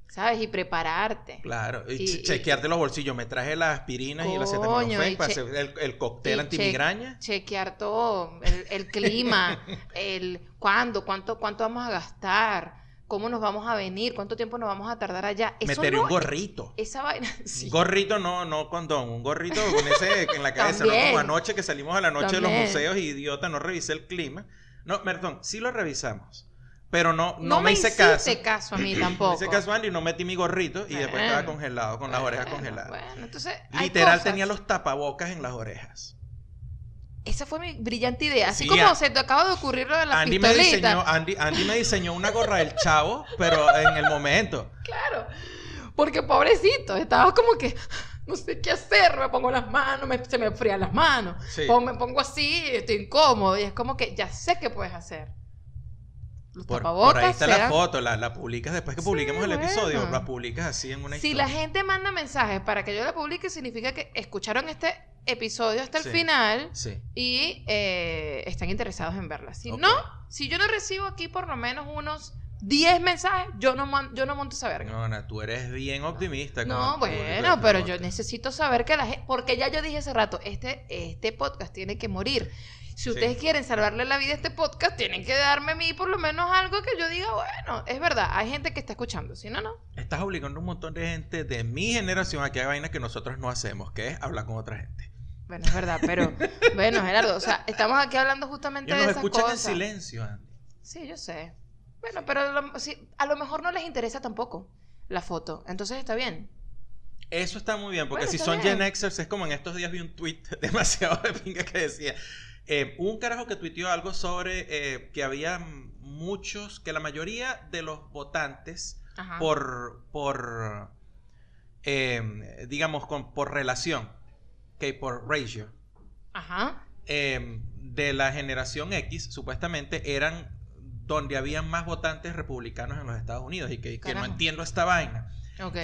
¿sabes? Y prepararte. Claro, y, Y- che- y- chequearte los bolsillos. Me traje las aspirinas y el acetaminofén y para hacer el, el cóctel y antimigraña. che- chequear todo, el, el clima, [LAUGHS] el cuándo, cuánto, cuánto vamos a gastar, cómo nos vamos a venir, cuánto tiempo nos vamos a tardar allá. Eso Meteré no- un gorrito. Esa vaina. [LAUGHS] sí. Gorrito no, no condón, un gorrito con ese en la cabeza, no También. como anoche que salimos a la noche de los También. museos y idiota, no revisé el clima. No, perdón, sí lo revisamos. Pero no, no, No, me, hice caso. hiciste caso a mí [CLEARS THROAT] No tampoco. me hice caso a Andy y no metí mi gorrito y después estaba congelado, con las orejas congeladas. Bueno, entonces. hay Literal cosas. tenía los tapabocas en las orejas. Esa fue mi brillante idea. Así Sí, como a- se te acaba de ocurrir lo de la Andy me, diseñó, Andy, Andy me diseñó una gorra del chavo, pero en el momento. Claro. Porque pobrecito, estaba como que no sé qué hacer, me pongo las manos, me- se me frían las manos. Sí. O me pongo así, estoy incómodo. Y es como que ya sé qué puedes hacer. Los Por, por ahí está la foto, la, la publicas después que Sí, publiquemos el episodio, la publicas así en una Si historia. la gente manda mensajes para que yo la publique, significa que escucharon este episodio hasta el Sí. final Sí. y eh, están interesados en verla. Si no, si yo no recibo aquí por lo menos unos 10 mensajes, yo no, man- yo no monto esa verga. No, no, tú eres bien optimista. No, tu bueno, pero yo necesito saber que la gente, porque ya yo dije hace rato, este, este podcast tiene que morir. Si Sí. ustedes quieren salvarle la vida a este podcast, tienen que darme a mí por lo menos algo que yo diga, bueno, es verdad, hay gente que está escuchando, si no, no. Estás obligando a un montón de gente de mi generación a que haga vainas que nosotros no hacemos, que es hablar con otra gente. Bueno, es verdad, pero [LAUGHS] bueno, Gerardo, o sea, estamos aquí hablando justamente Ellos de esas escuchan cosas. en silencio, Andy. Sí, yo sé. Bueno, pero a lo, sí, a lo mejor no les interesa tampoco la foto, entonces está bien. Eso está muy bien, porque Bueno, si son bien. Gen Xers, es como en estos días vi un tweet [LAUGHS] demasiado de pinga que decía. eh, un carajo que tuiteó algo sobre eh, que había muchos, que la mayoría de los votantes Ajá. por, por eh, digamos, con, por relación, por ratio, Ajá. eh, de la generación X, supuestamente eran donde habían más votantes republicanos en los Estados Unidos y que, que no entiendo esta vaina.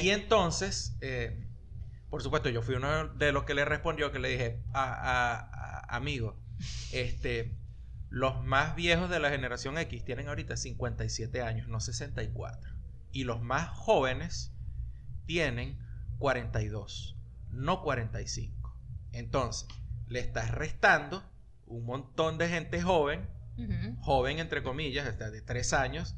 Y entonces, eh, por supuesto, yo fui uno de los que le respondió que le dije, a, a- a- amigo, este, los más viejos de la generación X tienen ahorita 57 años, no 64. Y los más jóvenes tienen 42, no 45. Entonces, le estás restando un montón de gente joven, joven entre comillas, de 3 años,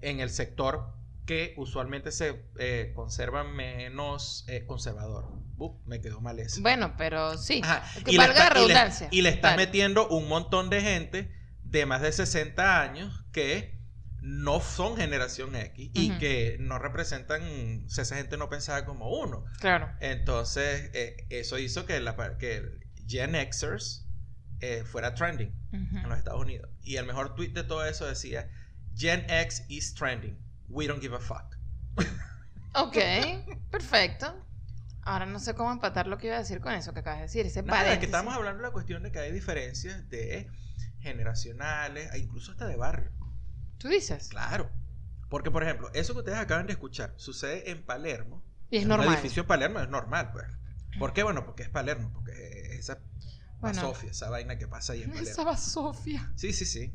en el sector que usualmente se eh, conserva menos eh, conservador. Uh, me quedó mal eso. Bueno, pero sí. Ajá, Que le valga la está- y le- redundancia. Y le, metiendo un montón de gente de más de 60 años que no son generación X y que no representan, esa gente no pensaba como uno. Claro. Entonces, eh, eso hizo que, la, que Gen Xers eh, fuera trending en los Estados Unidos. Y el mejor tweet de todo eso decía, Gen X is trending. We don't give a fuck. [LAUGHS] Ok, perfecto. Ahora no sé cómo empatar lo que iba a decir con eso que acabas de decir. Ese Nada, es que estamos hablando de la cuestión de que hay diferencias de generacionales, e incluso hasta de barrio. Tú dices. Claro. Porque, por ejemplo, eso que ustedes acaban de escuchar sucede en Palermo. Y es en normal. Un edificio en Palermo es normal, pues. ¿Por qué? Bueno, porque es Palermo, porque esa Bueno. Sofía, esa vaina que pasa ahí en [LAUGHS] Palermo. Esa va Sofía. Sí, sí, sí.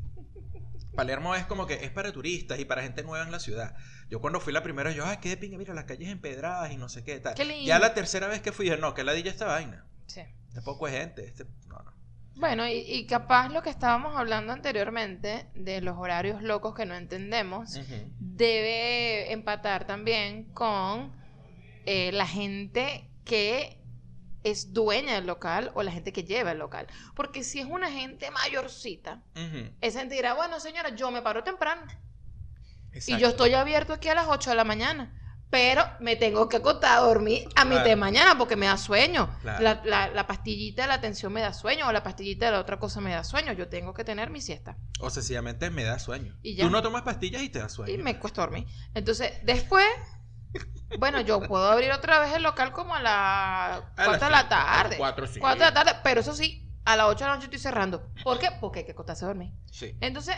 Palermo es como que es para turistas y para gente nueva en la ciudad. Yo cuando fui la primera, yo, ay, qué de pinga, mira, las calles empedradas y no sé qué tal. Qué lindo. Ya la tercera vez que fui, dije, no, que ladilla esta vaina. Sí. Tampoco es gente. Este, no, no. Bueno, y, y capaz lo que estábamos hablando anteriormente de los horarios locos que no entendemos, debe empatar también con eh, la gente que es dueña del local o la gente que lleva el local. Porque si es una gente mayorcita, Ujú. esa gente dirá, bueno señora, yo me paro temprano y yo estoy abierto aquí a las 8 de la mañana. Pero me tengo que acostar a dormir a mitad de mañana porque me da sueño. Claro. La, la- la pastillita de la atención me da sueño o la pastillita de la otra cosa me da sueño. Yo tengo que tener mi siesta. O sencillamente me da sueño. Y ya. Tú no tomas pastillas y te da sueño. Y me cuesta dormir. Entonces, después, bueno, yo puedo abrir otra vez el local como a las 4 de la tarde. 4, sí. 4 de la tarde, pero eso sí, a las 8 de la noche estoy cerrando. ¿Por qué? Porque hay que acostarse a dormir. Sí. Entonces,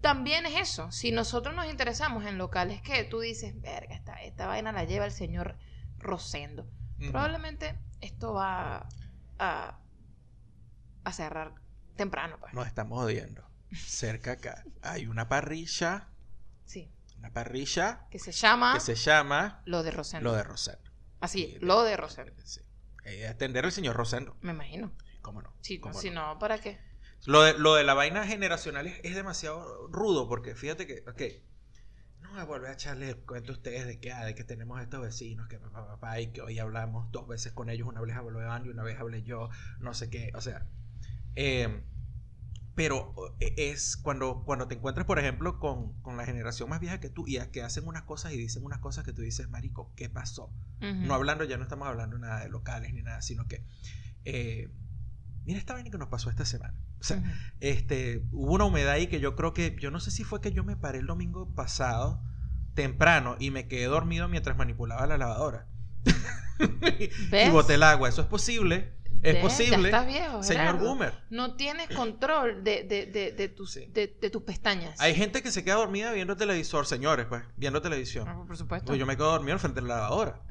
también es eso. Si nosotros nos interesamos en locales que tú dices, verga, esta, esta vaina la lleva el señor Rosendo. Probablemente esto va a, a cerrar temprano. Pues. Nos estamos odiando. Cerca acá hay una parrilla, Sí. una parrilla Que se llama que se llama lo de Rosendo. Lo de Rosendo. Así, Sí, lo de Rosendo. Sí. Eh, atender al señor Rosendo. Me imagino. ¿Cómo no? Sí, ¿Cómo si no? no, ¿para qué? Lo de, lo de la vaina generacional es, es demasiado rudo porque fíjate que, ok, no voy a volver a echarle el cuento a ustedes de que, ah, de que tenemos estos vecinos que papá, papá, y que hoy hablamos dos veces con ellos, una vez habló Andy, una vez hablé yo, no sé qué, o sea, eh, Pero eh, es cuando, cuando te encuentras, por ejemplo, con, con la generación más vieja que tú y que hacen unas cosas y dicen unas cosas que tú dices, Marico, ¿qué pasó? Ujú. No hablando, ya no estamos hablando nada de locales ni nada, sino que. eh, mira esta vaina que nos pasó esta semana. O sea, este, hubo una humedad ahí que yo creo que, yo no sé si fue que yo me paré el domingo pasado temprano y me quedé dormido mientras manipulaba la lavadora. [LAUGHS] y boté el agua. Eso es posible. Es posible. Ya estás viejo, Señor. Boomer. No tienes control de, de, de, tus, Sí. de, tus pestañas. Hay gente que se queda dormida viendo televisor, señores, pues, viendo televisión. Ah, por supuesto. Pues yo me quedo dormido frente a la lavadora.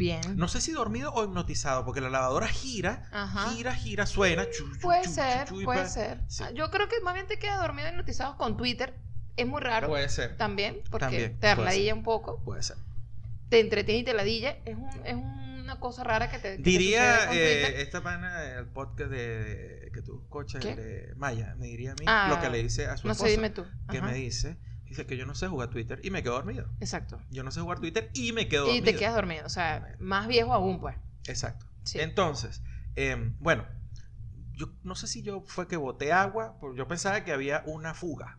Bien. No sé si dormido o hipnotizado, porque la lavadora gira, Ajá. gira, gira, suena. chu, chu, Puede chu, ser, puede ser. Sí. Ah, Yo creo que más bien te quedas dormido hipnotizado con Twitter. Es muy raro. Puede ser. También, porque También, te arladilla un poco. Puede ser. Te entretiene y te ladilla. Es, un, es una cosa rara que te. que te Diría con eh, esta pana el podcast de, de- que tú coches de Maya, me diría a mí Ah, lo que le dice a su No esposa. sé, dime tú. que me dice, dice que yo no sé jugar Twitter y me quedo dormido. Exacto. Yo no sé jugar Twitter y me quedo Y dormido. te quedas dormido. O sea, más viejo aún, pues. Exacto. Sí. Entonces, em, bueno, yo no sé si yo fue que boté agua, porque yo pensaba que había una fuga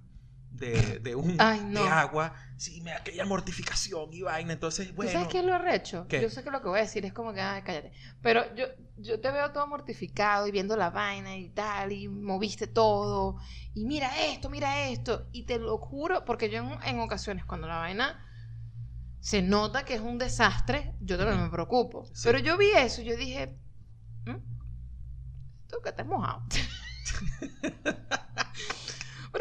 de, de un Ay, no. de agua, sí, me aquella mortificación y vaina, entonces, ¿Tú bueno, sabes qué es lo arrecho? ¿Qué? Yo sé que lo que voy a decir es como que, ay, cállate. Pero yo, yo te veo todo mortificado y viendo la vaina y tal, y moviste todo, y mira esto, mira esto. Y te lo juro, porque yo en, en ocasiones cuando la vaina se nota que es un desastre, yo también me preocupo. Sí. Pero yo vi eso y yo dije, ¿Mm? tú que estás mojado. [LAUGHS]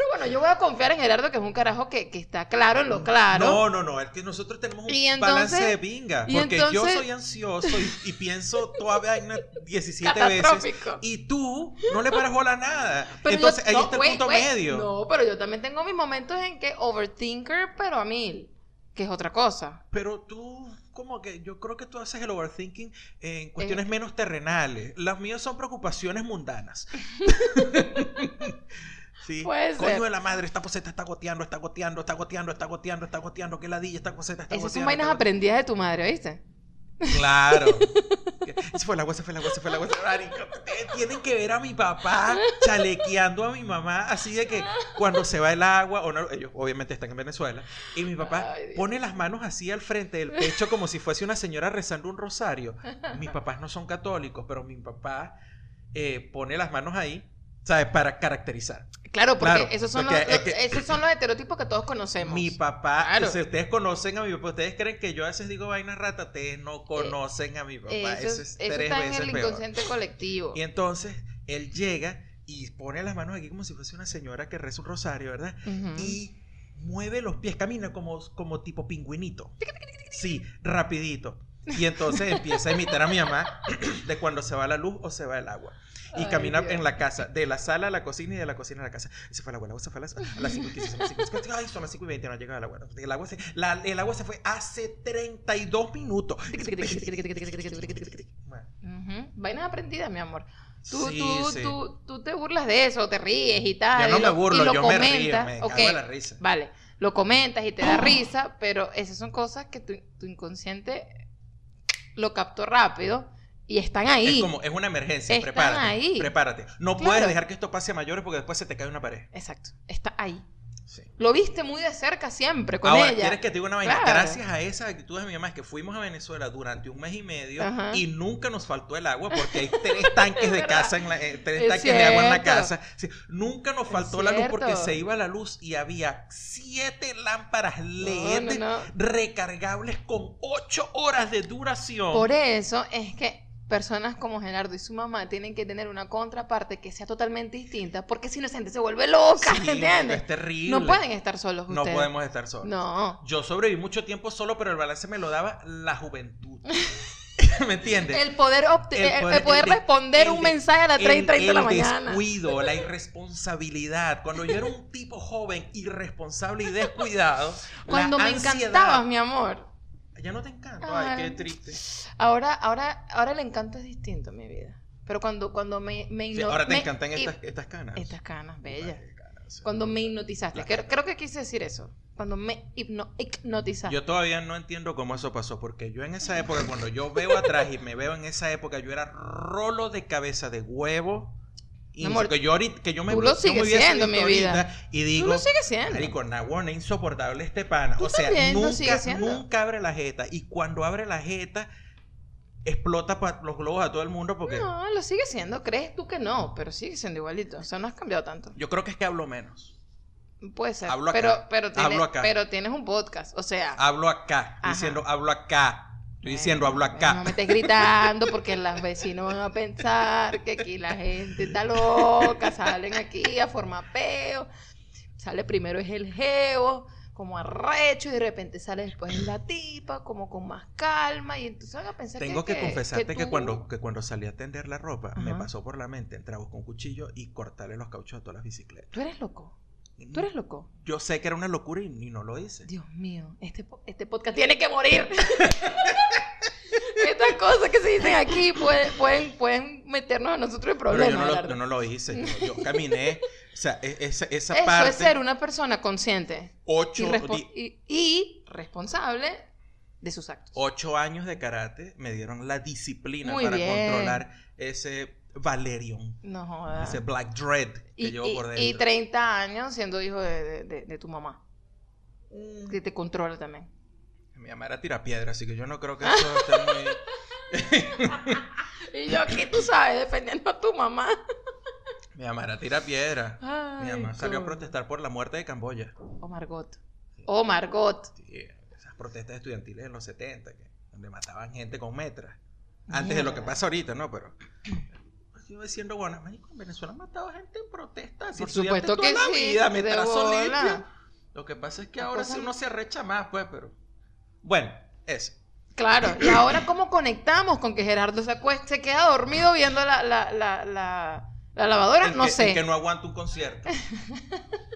Pero bueno, yo voy a confiar en Gerardo, que es un carajo que, que está claro en lo claro. No, no, no, es que nosotros tenemos un entonces- balance de pinga. y Porque yo entonces- soy ansioso y, y pienso toda vaina 17 veces. Y tú no le paras bola a nada. Pero Entonces yo- ahí no, está el wait, punto wait. medio. No, pero yo también tengo mis momentos en que overthinker, pero a mil, que es otra cosa. Pero tú, como que yo creo que tú haces el overthinking en cuestiones Eh. menos terrenales. Las mías son preocupaciones mundanas. [LAUGHS] sí. Puede Coño ser. de la madre, esta coseta está goteando, está goteando, está goteando, está goteando, está goteando, que ladilla, esta coseta está Esas son goteando. vainas está aprendidas de tu madre, ¿oíste? Claro. [LAUGHS] Se fue el agua, se fue el agua, se fue. Marico, ustedes tienen que ver a mi papá chalequeando a mi mamá, así de que cuando se va el agua, o no, ellos obviamente están en Venezuela, y mi papá Ay, pone las manos así al frente del pecho como si fuese una señora rezando un rosario. Mis papás no son católicos, pero mi papá eh, pone las manos ahí, ¿sabes? Para caracterizar. Claro, porque Claro, esos, son porque los, es que- esos son los estereotipos que todos conocemos. Mi papá, Claro. si ustedes conocen a mi papá, ustedes creen que yo a veces digo vainas rata, ustedes no conocen a mi papá. eso Eso, es- eso tres está en veces el peor. inconsciente colectivo. Y entonces él llega y pone las manos aquí como si fuese una señora que reza un rosario, ¿verdad? Y mueve los pies, camina como, como tipo pingüinito. Sí, rapidito. Y entonces empieza a imitar a mi mamá [CLEARS THROAT] de cuando se va la luz o se va el agua. Y Ay, camina Dios. en la casa, de la sala a la cocina y de la cocina a la casa. Se fue el agua, el agua se fue a las, a las 5 y 15, son las 5 y 50. Ay, son las 5 y 20, no ha llegado el agua. El agua se, la- el agua se fue hace 32 minutos. Vainas aprendidas, mi amor. Tú, sí, tú, sí. tú, tú te burlas de eso, te ríes y tal. Yo no y me lo- burlo, y lo yo me río, me Ok, cago en la risa. Vale, lo comentas y te da risa, pero esas son cosas que tu, tu inconsciente lo captó rápido y están ahí. Es como, es una emergencia, Están prepárate. ahí. Prepárate. No Claro. puedes dejar que esto pase a mayores porque después se te cae una pared. Exacto, está ahí. Sí. Lo viste muy de cerca siempre con Ahora, ella. ¿quieres que te diga una vaina? Claro. Gracias a esas actitudes de mi mamá es que fuimos a Venezuela durante un mes y medio Ajá. y nunca nos faltó el agua porque hay [LAUGHS] tres tanques Es de casa, en la, eh, tres Es tanques de agua en la casa. Sí, nunca nos Es faltó la luz porque se iba la luz y había siete lámparas No, LED no, no. recargables con ocho horas de duración. Por eso es que personas como Gerardo y su mamá tienen que tener una contraparte que sea totalmente distinta, porque si no, gente se vuelve loca, Sí, [LAUGHS] ¿entiendes? es terrible. No pueden estar solos No podemos estar solos. No. Yo sobreviví mucho tiempo solo, pero el balance me lo daba la juventud. [LAUGHS] ¿Me entiendes? El poder, El el- poder- el poder el de- responder el un mensaje a las 3 y 30 de la el mañana. descuido, la [LAUGHS] irresponsabilidad. Cuando yo era un tipo joven, irresponsable y descuidado. Cuando me ansiedad- encantabas, mi amor. Ya no te encanta. Ay, qué triste. Ahora, ahora, ahora el encanto es distinto en mi vida. Pero cuando, cuando me, me Sí, ahora te me- encantan estas, estas canas. Estas canas, bellas. Ay, canas. Cuando me hipnotizaste. Creo, creo que quise decir eso. Cuando me hipno- hipnotizaste. Yo todavía no entiendo cómo eso pasó, porque yo en esa época, cuando yo veo atrás y me veo en esa época, yo era rolo de cabeza de huevo, Y amor, que yo ahorita, que yo me tú lo sigues siendo, mi vida. Y digo, Tú lo sigues siendo. Marico, Nahuana, insoportable este pana. O sea, nunca, nunca abre la jeta. Y cuando abre la jeta, explota los globos a todo el mundo porque No, lo sigue siendo. ¿Crees tú que no? Pero sigue siendo igualito. O sea, no has cambiado tanto. yo creo que es que hablo menos. Puede ser. Hablo acá. Pero, pero, tienes, Hablo acá. pero tienes un podcast. O sea. Hablo acá. Ajá. diciendo, hablo acá. Estoy diciendo, hablo acá. No me estés gritando porque los vecinos van a pensar que aquí la gente está loca, salen aquí a formar peo. Sale primero es el geo, como arrecho, y de repente sale después la tipa, como con más calma, y entonces van a pensar Tengo que, confesarte que, tú- cuando, que cuando salí a tender la ropa, me pasó por la mente entrar con un cuchillo y cortarle los cauchos a todas las bicicletas. Tú eres loco, tú eres loco. Yo sé que era una locura y, y no lo hice. Dios mío, este, este podcast tiene que morir. [LAUGHS] Estas cosas que se dicen aquí pueden, pueden, pueden meternos a nosotros en Pero problemas. yo no, lo, yo no lo hice. Yo, yo caminé. O sea, e- esa, esa Eso parte. es ser una persona consciente y, ocho, respo- y- y responsable de sus actos. ocho años de karate me dieron la disciplina Muy para bien. controlar ese Valerion, No jodas. ese Black Dread que Y, llevo y- por y dentro. 30 años siendo hijo de, de- de- de tu mamá, Mm, que te controla también. Mi mamá era tirapiedra, así que yo no creo que eso esté muy. [LAUGHS] [LAUGHS] Y yo aquí, tú sabes, defendiendo a tu mamá. Mi mamá era tirapiedra. Mi mamá salió a protestar por la muerte de Camboya. Oh, Margot. Oh, Margot. Sí, esas protestas estudiantiles en los 70, que, donde mataban gente con metras. Antes de lo que pasa ahorita, ¿no? Pero. Diciendo, bueno, marico, en Venezuela han matado gente en protestas. Por supuesto toda que la sí, vida, bola. limpio. Lo que pasa es que La ahora sí uno se arrecha más, pues, pero. Bueno, eso. Claro, [CLEARS THROAT] y ahora cómo conectamos con que Gerardo se acuesta, se queda dormido viendo la, la, la, la, la lavadora, no que, sé. que no aguanta un concierto. [LAUGHS]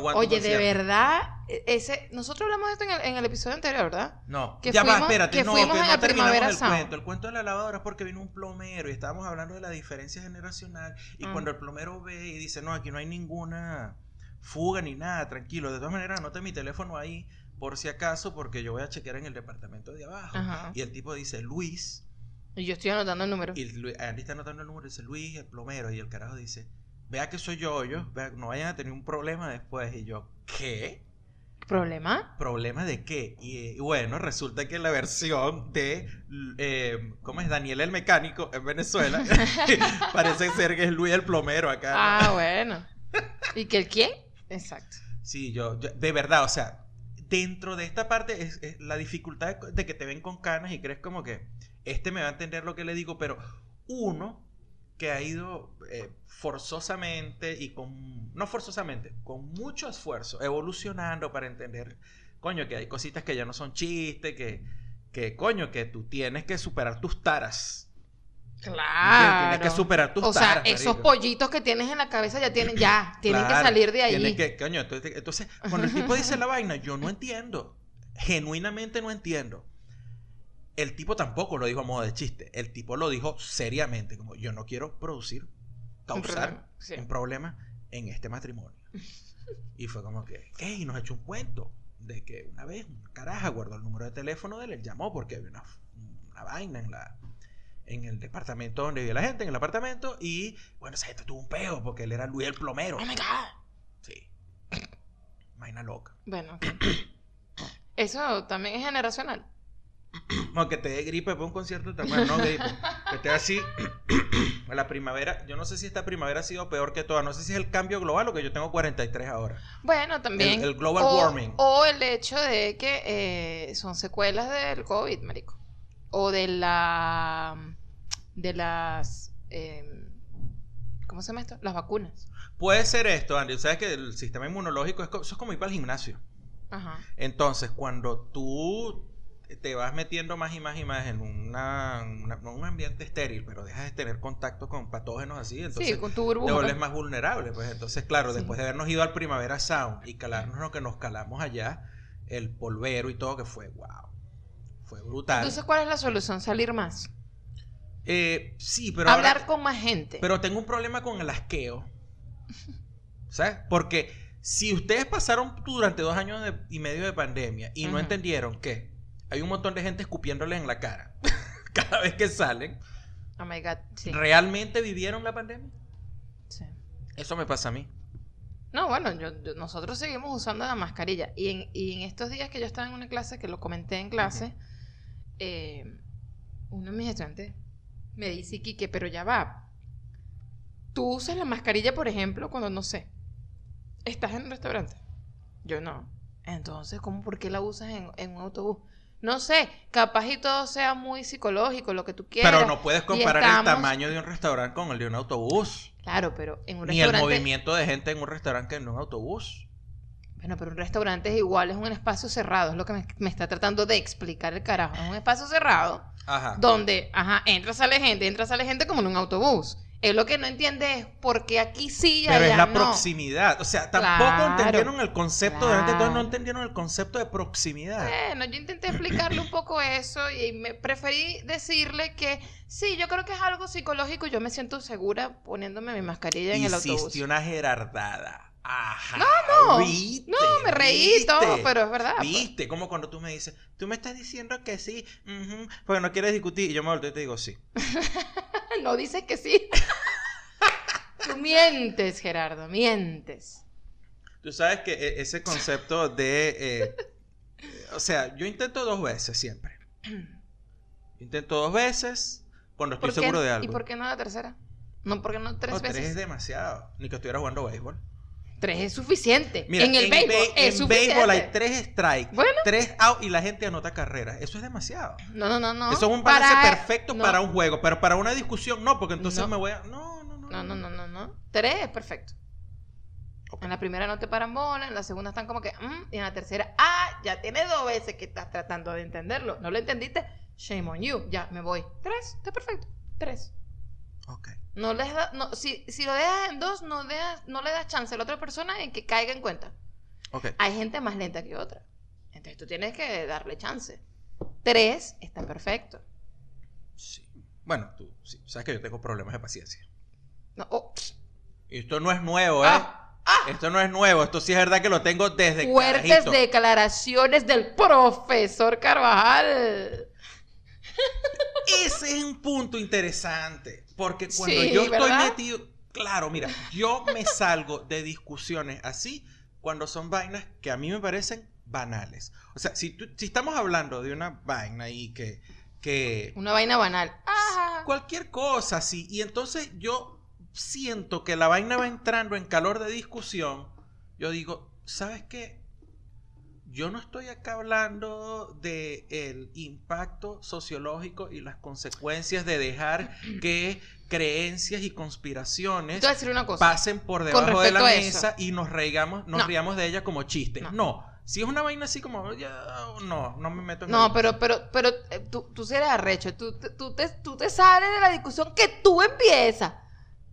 No Oye, de verdad, e- ese, nosotros hablamos de esto en el, en el episodio anterior, ¿verdad? No, Que ya va, fuimos- espérate, que no, fuimos que en no Primavera el Sound. cuento. El cuento de la lavadora es porque vino un plomero y estábamos hablando de la diferencia generacional y Mm. cuando el plomero ve y dice, no, aquí no hay ninguna fuga ni nada, tranquilo, de todas maneras anote mi teléfono ahí por si acaso porque yo voy a chequear en el departamento de abajo. Ajá. Y el tipo dice, Luis, Y yo estoy anotando el número. y Lu- Andy está anotando el número, dice Luis, el plomero, y el carajo dice, vea que soy yo, yo, vea, no vayan a tener un problema después. Y yo, ¿qué? ¿Problema? ¿Problema de qué? Y, bueno, resulta que la versión de, eh, ¿cómo es? Daniel el mecánico en Venezuela, [LAUGHS] [LAUGHS] parece ser que es Luis el plomero acá. Ah, bueno. ¿Y que el quién? Exacto. Sí, yo, yo- de verdad, o sea, dentro de esta parte es, es la dificultad de, de que te ven con canas y crees como que este me va a entender lo que le digo, pero uno que ha ido eh, forzosamente y con, no forzosamente, con mucho esfuerzo, evolucionando para entender, coño, que hay cositas que ya no son chistes, que, que coño, que tú tienes que superar tus taras. Claro. Tienes que superar tus o sea, taras. esos marico. pollitos que tienes en la cabeza ya tienen, ya, tienen que salir de ahí. que- coño, entonces, entonces, cuando el tipo dice la vaina, yo no entiendo. Genuinamente no entiendo. El tipo tampoco lo dijo a modo de chiste. El tipo lo dijo seriamente. Como yo no quiero producir, Un causar sí. un problema en este matrimonio. [LAUGHS] Y fue como que, ¿qué? Y nos echó un cuento de que una vez una caraja guardó el número de teléfono de él, él llamó porque había una, una vaina en la en el departamento donde vivía la gente, en el apartamento, y bueno, esa gente tuvo un peo porque él era Luis el plomero. Oh my God. Sí. Vaina loca. Bueno, ok. [COUGHS] eso también es generacional. [CLEARS THROAT] No, que te dé gripe por un concierto tan bueno, no gripe. Que esté así. [CLEARS THROAT] la primavera, yo no sé si esta primavera ha sido peor que toda. No sé si es el cambio global o que yo tengo 43 ahora. Bueno, también. El- el global o, warming. O el hecho de que eh, son secuelas del COVID, marico. O de la. De las. eh, ¿Cómo se llama esto? Las vacunas. Puede ser esto, Andy. Sabes que el sistema inmunológico es, eso es como ir para el gimnasio. Ajá. Entonces, cuando tú te vas metiendo más y más y más en una, una- no un ambiente estéril, pero dejas de tener contacto con patógenos así, entonces sí, con tu te vuelves más vulnerable. Pues entonces, claro, Sí. después de habernos ido al Primavera Sound y calarnos lo que nos calamos allá, el polvero y todo, que fue wow. Fue brutal. Entonces, ¿cuál es la solución? Salir más. Eh, sí, pero Hablar ahora- con más gente. pero tengo un problema con el asqueo. [LAUGHS] ¿Sabes? Porque si ustedes pasaron durante dos años de- y medio de pandemia y no entendieron que hay un montón de gente escupiéndoles en la cara [LAUGHS] cada vez que salen, Oh my God. Sí. ¿realmente vivieron la pandemia? Sí. Eso me pasa a mí. No, bueno, yo, yo- nosotros seguimos usando la mascarilla. Y en, y en estos días que yo estaba en una clase, que lo comenté en clase, eh, uno de mis estudiantes me dice, Kike, pero ya va. Tú usas la mascarilla, por ejemplo, cuando, no sé, estás en un restaurante. Yo no. Entonces, ¿cómo, por qué la usas en, en un autobús? No sé, capaz y todo sea muy psicológico, lo que tú quieras. Pero no puedes comparar el tamaño de un restaurante con el de un autobús. Claro, pero en un Ni el restaurante... movimiento de gente en un restaurante que en un autobús. Bueno, pero un restaurante es igual, es un espacio cerrado, es lo que me, me está tratando de explicar el carajo. Es un espacio cerrado Ajá. donde, ajá, entra, sale gente, entra, sale gente como en un autobús. Él lo que no entiende es por qué aquí sí y Pero allá es la no. proximidad. O sea, tampoco Claro. entendieron el concepto de gente, todos no Claro. entendieron el concepto de proximidad. Bueno, yo intenté explicarle un poco eso y me preferí decirle que sí, yo creo que es algo psicológico. Yo me siento segura poniéndome mi mascarilla en el autobús. Hiciste una gerardada. Ajá. no. ¿Viste? No, me reí todo, pero es verdad. pues. ¿Viste? Como cuando tú me dices, tú me estás diciendo que sí, porque no quieres discutir. Y yo me volteo y te digo sí. [LAUGHS] No dices que sí. [LAUGHS] Tú mientes, Gerardo, mientes. Tú sabes que e- ese concepto de. eh, o sea, yo intento dos veces siempre. Intento dos veces cuando estoy ¿Por qué- seguro de algo. ¿Y por qué no la tercera? No, porque no tres No, tres veces. es demasiado. Ni que estuviera jugando béisbol. Tres es suficiente. Mira, en el béisbol be- es en béisbol hay tres strikes, Bueno. tres out y la gente anota carreras. Eso es demasiado. No, no, no, no. Eso es un balance Para- perfecto no. para un juego, pero para una discusión no, porque entonces No. me voy a. No, no, no. No, no, no, no, no. Tres es perfecto. En la primera no te paran bola, en la segunda están como que, "Mm", y en la tercera, ah, ya tienes dos veces que estás tratando de entenderlo. ¿No lo entendiste? Shame on you. Ya, me voy. Tres, está perfecto. Tres. Ok. No les da, no, si, si lo dejas en dos, no, dejas, no le das chance a la otra persona en que caiga en cuenta. Ok. Hay gente más lenta que otra. Entonces tú tienes que darle chance. Tres está perfecto. Sí. Bueno, tú sí, sabes que yo tengo problemas de paciencia. No, oh, esto no es nuevo, ¿eh? Ah, Esto no es nuevo. Esto sí es verdad que lo tengo desde fuertes carajito. declaraciones del profesor Carvajal. Ese es un punto interesante. Porque cuando Sí, yo estoy metido. Claro, mira, yo me salgo de discusiones así cuando son vainas que a mí me parecen banales. O sea, si, tú- si estamos hablando de una vaina y que. que Una vaina banal. Ah, cualquier cosa así. Y entonces yo siento que la vaina va entrando en calor de discusión. Yo digo, ¿sabes qué? Yo no estoy acá hablando de el impacto sociológico y las consecuencias de dejar [CLEARS THROAT] que creencias y conspiraciones pasen por debajo de la mesa y nos reigamos, nos No. riamos de ella como chistes. No. No. Si es una vaina así como, ya, no, no me meto en No, pero, pero, pero eh, tú, tú eres arrecho. Tú, te- tú, te, tú te sales de la discusión que tú empiezas.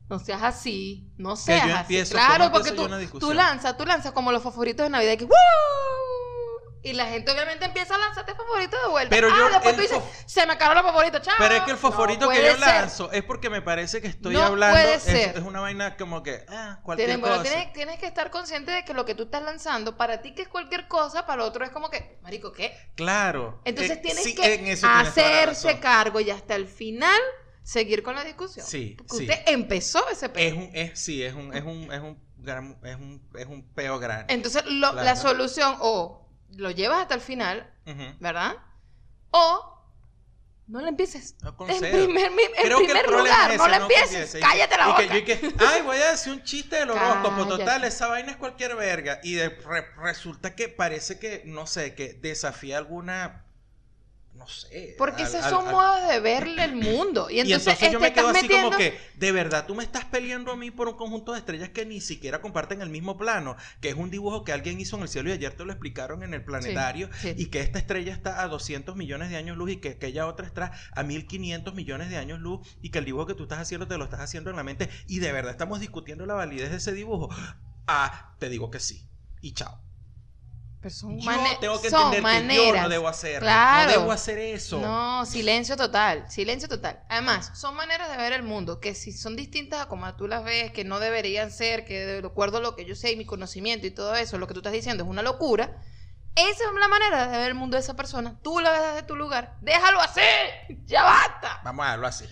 No seas así. No seas yo así. empiezo, Claro, ¿cómo porque empiezo tú, tú lanzas, tú lanzas como los favoritos de Navidad. Que, ¡Woo! Y la gente obviamente empieza a lanzarte favoritos de vuelta. Pero ah, yo- después tú dices, se me acabaron los favoritos, chao. Pero es que el No favorito que yo ser. lanzo es porque me parece que estoy No hablando. puede ser. es una vaina como que, ah, cualquier Tienes, bueno, cosa. tienes, tienes que estar consciente de que lo que tú estás lanzando, para ti que es cualquier cosa, para otro es como que, marico, ¿qué? Claro. Entonces Eh, tienes sí, que la hacerse cargo y hasta el final seguir con la discusión. Sí, Porque sí. usted empezó ese peo. Es un, es, sí, es un, es un, es un, gran- es un, es un peo grande. Entonces, lo- Claro. la solución, o lo llevas hasta el final. ¿verdad? O no la empieces. No En concedo. primer, mi- en Creo que el primer problema lugar, es no ese, la que empieces. Cállate la y boca. que- y que, ay, voy a decir un chiste del horóscopo. Cállate. Total, esa vaina es cualquier verga. Y de- re- resulta que parece que, no sé, que desafía alguna. Sé. Porque al- son al- modos de verle el mundo. Y [CLEARS THROAT] Y entonces, entonces, yo me quedo así metiendo... como que, de verdad, tú me estás peleando a mí por un conjunto de estrellas que ni siquiera comparten el mismo plano, que es un dibujo que alguien hizo en el cielo y ayer te lo explicaron en el planetario, sí. y que esta estrella está a 200 millones de años luz y que aquella otra está a 1500 millones de años luz y que el dibujo que tú estás haciendo te lo estás haciendo en la mente y de verdad estamos discutiendo la validez de ese dibujo. Ah, te digo que sí. Y chao. Pero son yo tengo que entender maneras. que yo no debo hacerlo. No debo hacer eso. No, silencio total, silencio total. Además, son maneras de ver el mundo que si son distintas a como tú las ves, que no deberían ser, que de acuerdo a lo que yo sé y mi conocimiento y todo eso, lo que tú estás diciendo es una locura. Esa es la manera de ver el mundo de esa persona. Tú la ves desde tu lugar. Déjalo así. Ya basta. Vamos a dejarlo así.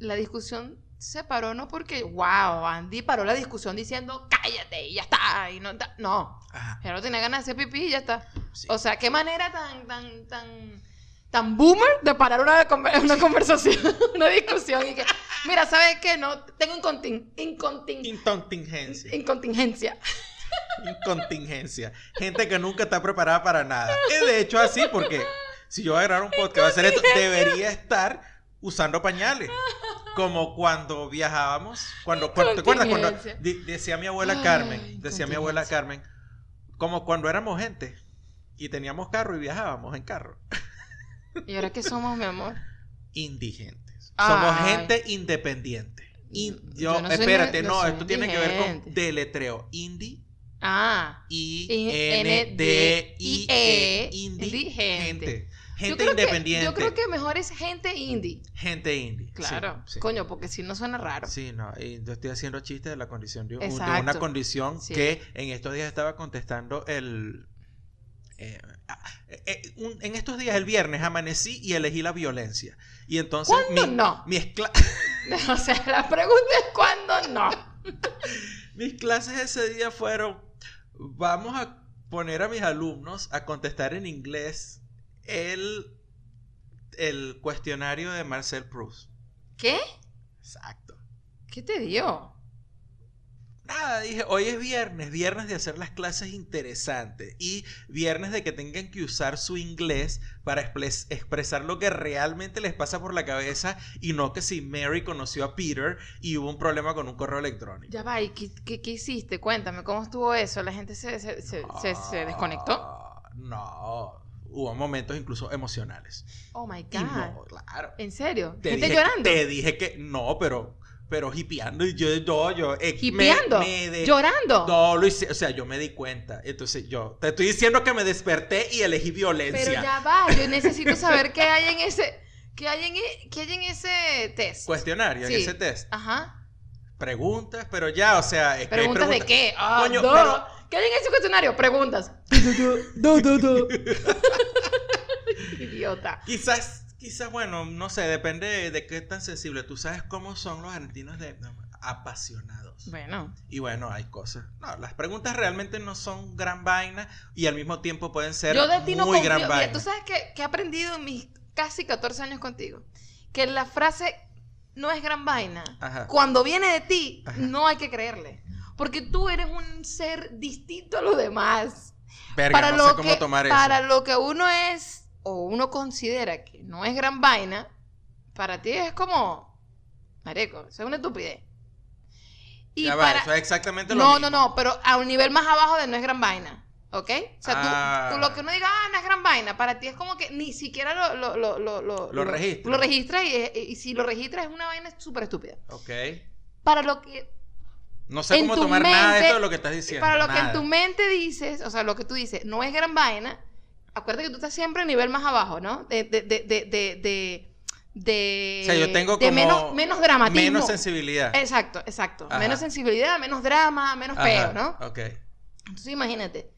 La discusión se paró no porque, wow, Andy paró la discusión diciendo, cállate y ya está. Y no, ta-". no, Ajá. ya no tenía ganas de hacer pipí y ya está. Sí. O sea, qué manera tan, tan, tan, tan boomer de parar una, una conversación, [LAUGHS] una discusión y que, mira, ¿sabes qué? No, tengo incontin, incontin, Incontingencia. incontingencia. [LAUGHS] Incontingencia. Gente que nunca está preparada para nada. Es de hecho así porque si yo voy a grabar un podcast, voy a hacer esto, debería estar usando pañales. Como cuando viajábamos, cuando, cuando- ¿te acuerdas cuando decía mi abuela Ay, Carmen, decía mi abuela. Carmen, como cuando éramos gente y teníamos carro y viajábamos en carro. ¿Y ahora qué somos, mi amor? Indigentes. Ay. Somos gente independiente. In- yo, Yo no soy espérate, no no, soy esto tiene que ver con deletreo. Indie Ah, I I- N D I E Indigente. Yo Gente independiente. que, yo creo que mejor es gente indie. Gente indie. Claro. sí. Coño, porque si no suena raro. Sí, no, y yo estoy haciendo chistes de la condición de, un- de una condición Sí. que en estos días estaba contestando el eh, ah, eh, un- en estos días el viernes amanecí y elegí la violencia y entonces ¿Cuándo mi- no? [LAUGHS] [LAUGHS] O sea, la pregunta es cuándo no. [LAUGHS] mis clases ese día fueron vamos a poner a mis alumnos a contestar en inglés el el cuestionario de Marcel Proust ¿Qué? exacto ¿Qué te dio? Nada, dije, hoy es viernes, viernes de hacer las clases interesantes y viernes de que tengan que usar su inglés para expres- expresar lo que realmente les pasa por la cabeza y no que si Mary conoció a Peter y hubo un problema con un correo electrónico. Ya va, ¿y qué, qué- qué hiciste? Cuéntame, ¿cómo estuvo eso? ¿La gente se, se, se, se- se desconectó? No, hubo momentos incluso emocionales. Oh my Y God. no, claro. ¿En serio? Te ¿Gente llorando? Te dije que no, pero, pero hipeando y yo, yo, yo. eh, ¿Hipeando? me de- ¿Llorando? No, lo hice, o sea, yo me di cuenta. Entonces yo te estoy diciendo que me desperté y elegí violencia. Pero ya va, yo necesito [LAUGHS] saber qué hay en ese, qué hay en, e- qué hay en ese test. Cuestionario Sí. en ese test. Ajá. Preguntas, pero ya, o sea, es que hay ¿Preguntas de qué? Ah, Coño, no. pero- ¿Qué hay en ese cuestionario? Preguntas. [LAUGHS] Idiota. Quizás, quizás, bueno, no sé, depende de, qué tan sensible. Tú sabes cómo son los argentinos de apasionados. Bueno, Y bueno, hay cosas. No, las preguntas realmente no son gran vaina y al mismo tiempo pueden ser yo de ti no muy confío. gran Mira, vaina. tú sabes que, que he aprendido en mis casi 14 años contigo. Que la frase no es gran vaina. Ajá. Cuando viene de ti, Ajá. no hay que creerle. Porque tú eres un ser distinto a los demás. Verga, para no lo sé cómo que, tomar eso. para lo que uno es o uno considera que no es gran vaina, para ti es como, marico, eso es una estupidez. Y Ya va, eso es exactamente lo no, mismo. no, no, pero a un nivel más abajo de no es gran vaina. ¿Ok? O sea, tú- Ah. tú, lo que uno diga, ah, no es gran vaina, para ti es como que ni siquiera lo, lo, lo, lo, lo, Lo registras. Lo registras y, y si lo registras es una vaina súper estúpida. Ok. Para lo que No sé en cómo tomar nada de mente- esto de lo que estás diciendo. para lo que en tu mente dices, o sea, lo que tú dices, no es gran vaina, acuérdate que tú estás siempre a nivel más abajo, ¿no? De, de, de, de, de, O sea, yo tengo como menos, menos dramatismo. Menos sensibilidad. Exacto, exacto. Ajá. Menos sensibilidad, menos drama, menos peo, ¿no? Ok. Entonces imagínate,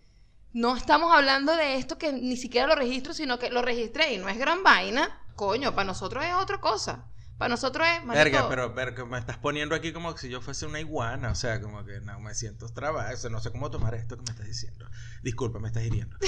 no estamos hablando de esto que ni siquiera lo registro, sino que lo registré y no es gran vaina. Coño, para nosotros es otra cosa. Para nosotros es... marico, Verga, pero, que me estás poniendo aquí como si yo fuese una iguana. O sea, como que no me siento trabado. O sea, no sé cómo tomar esto que me estás diciendo. Disculpa, me estás hiriendo.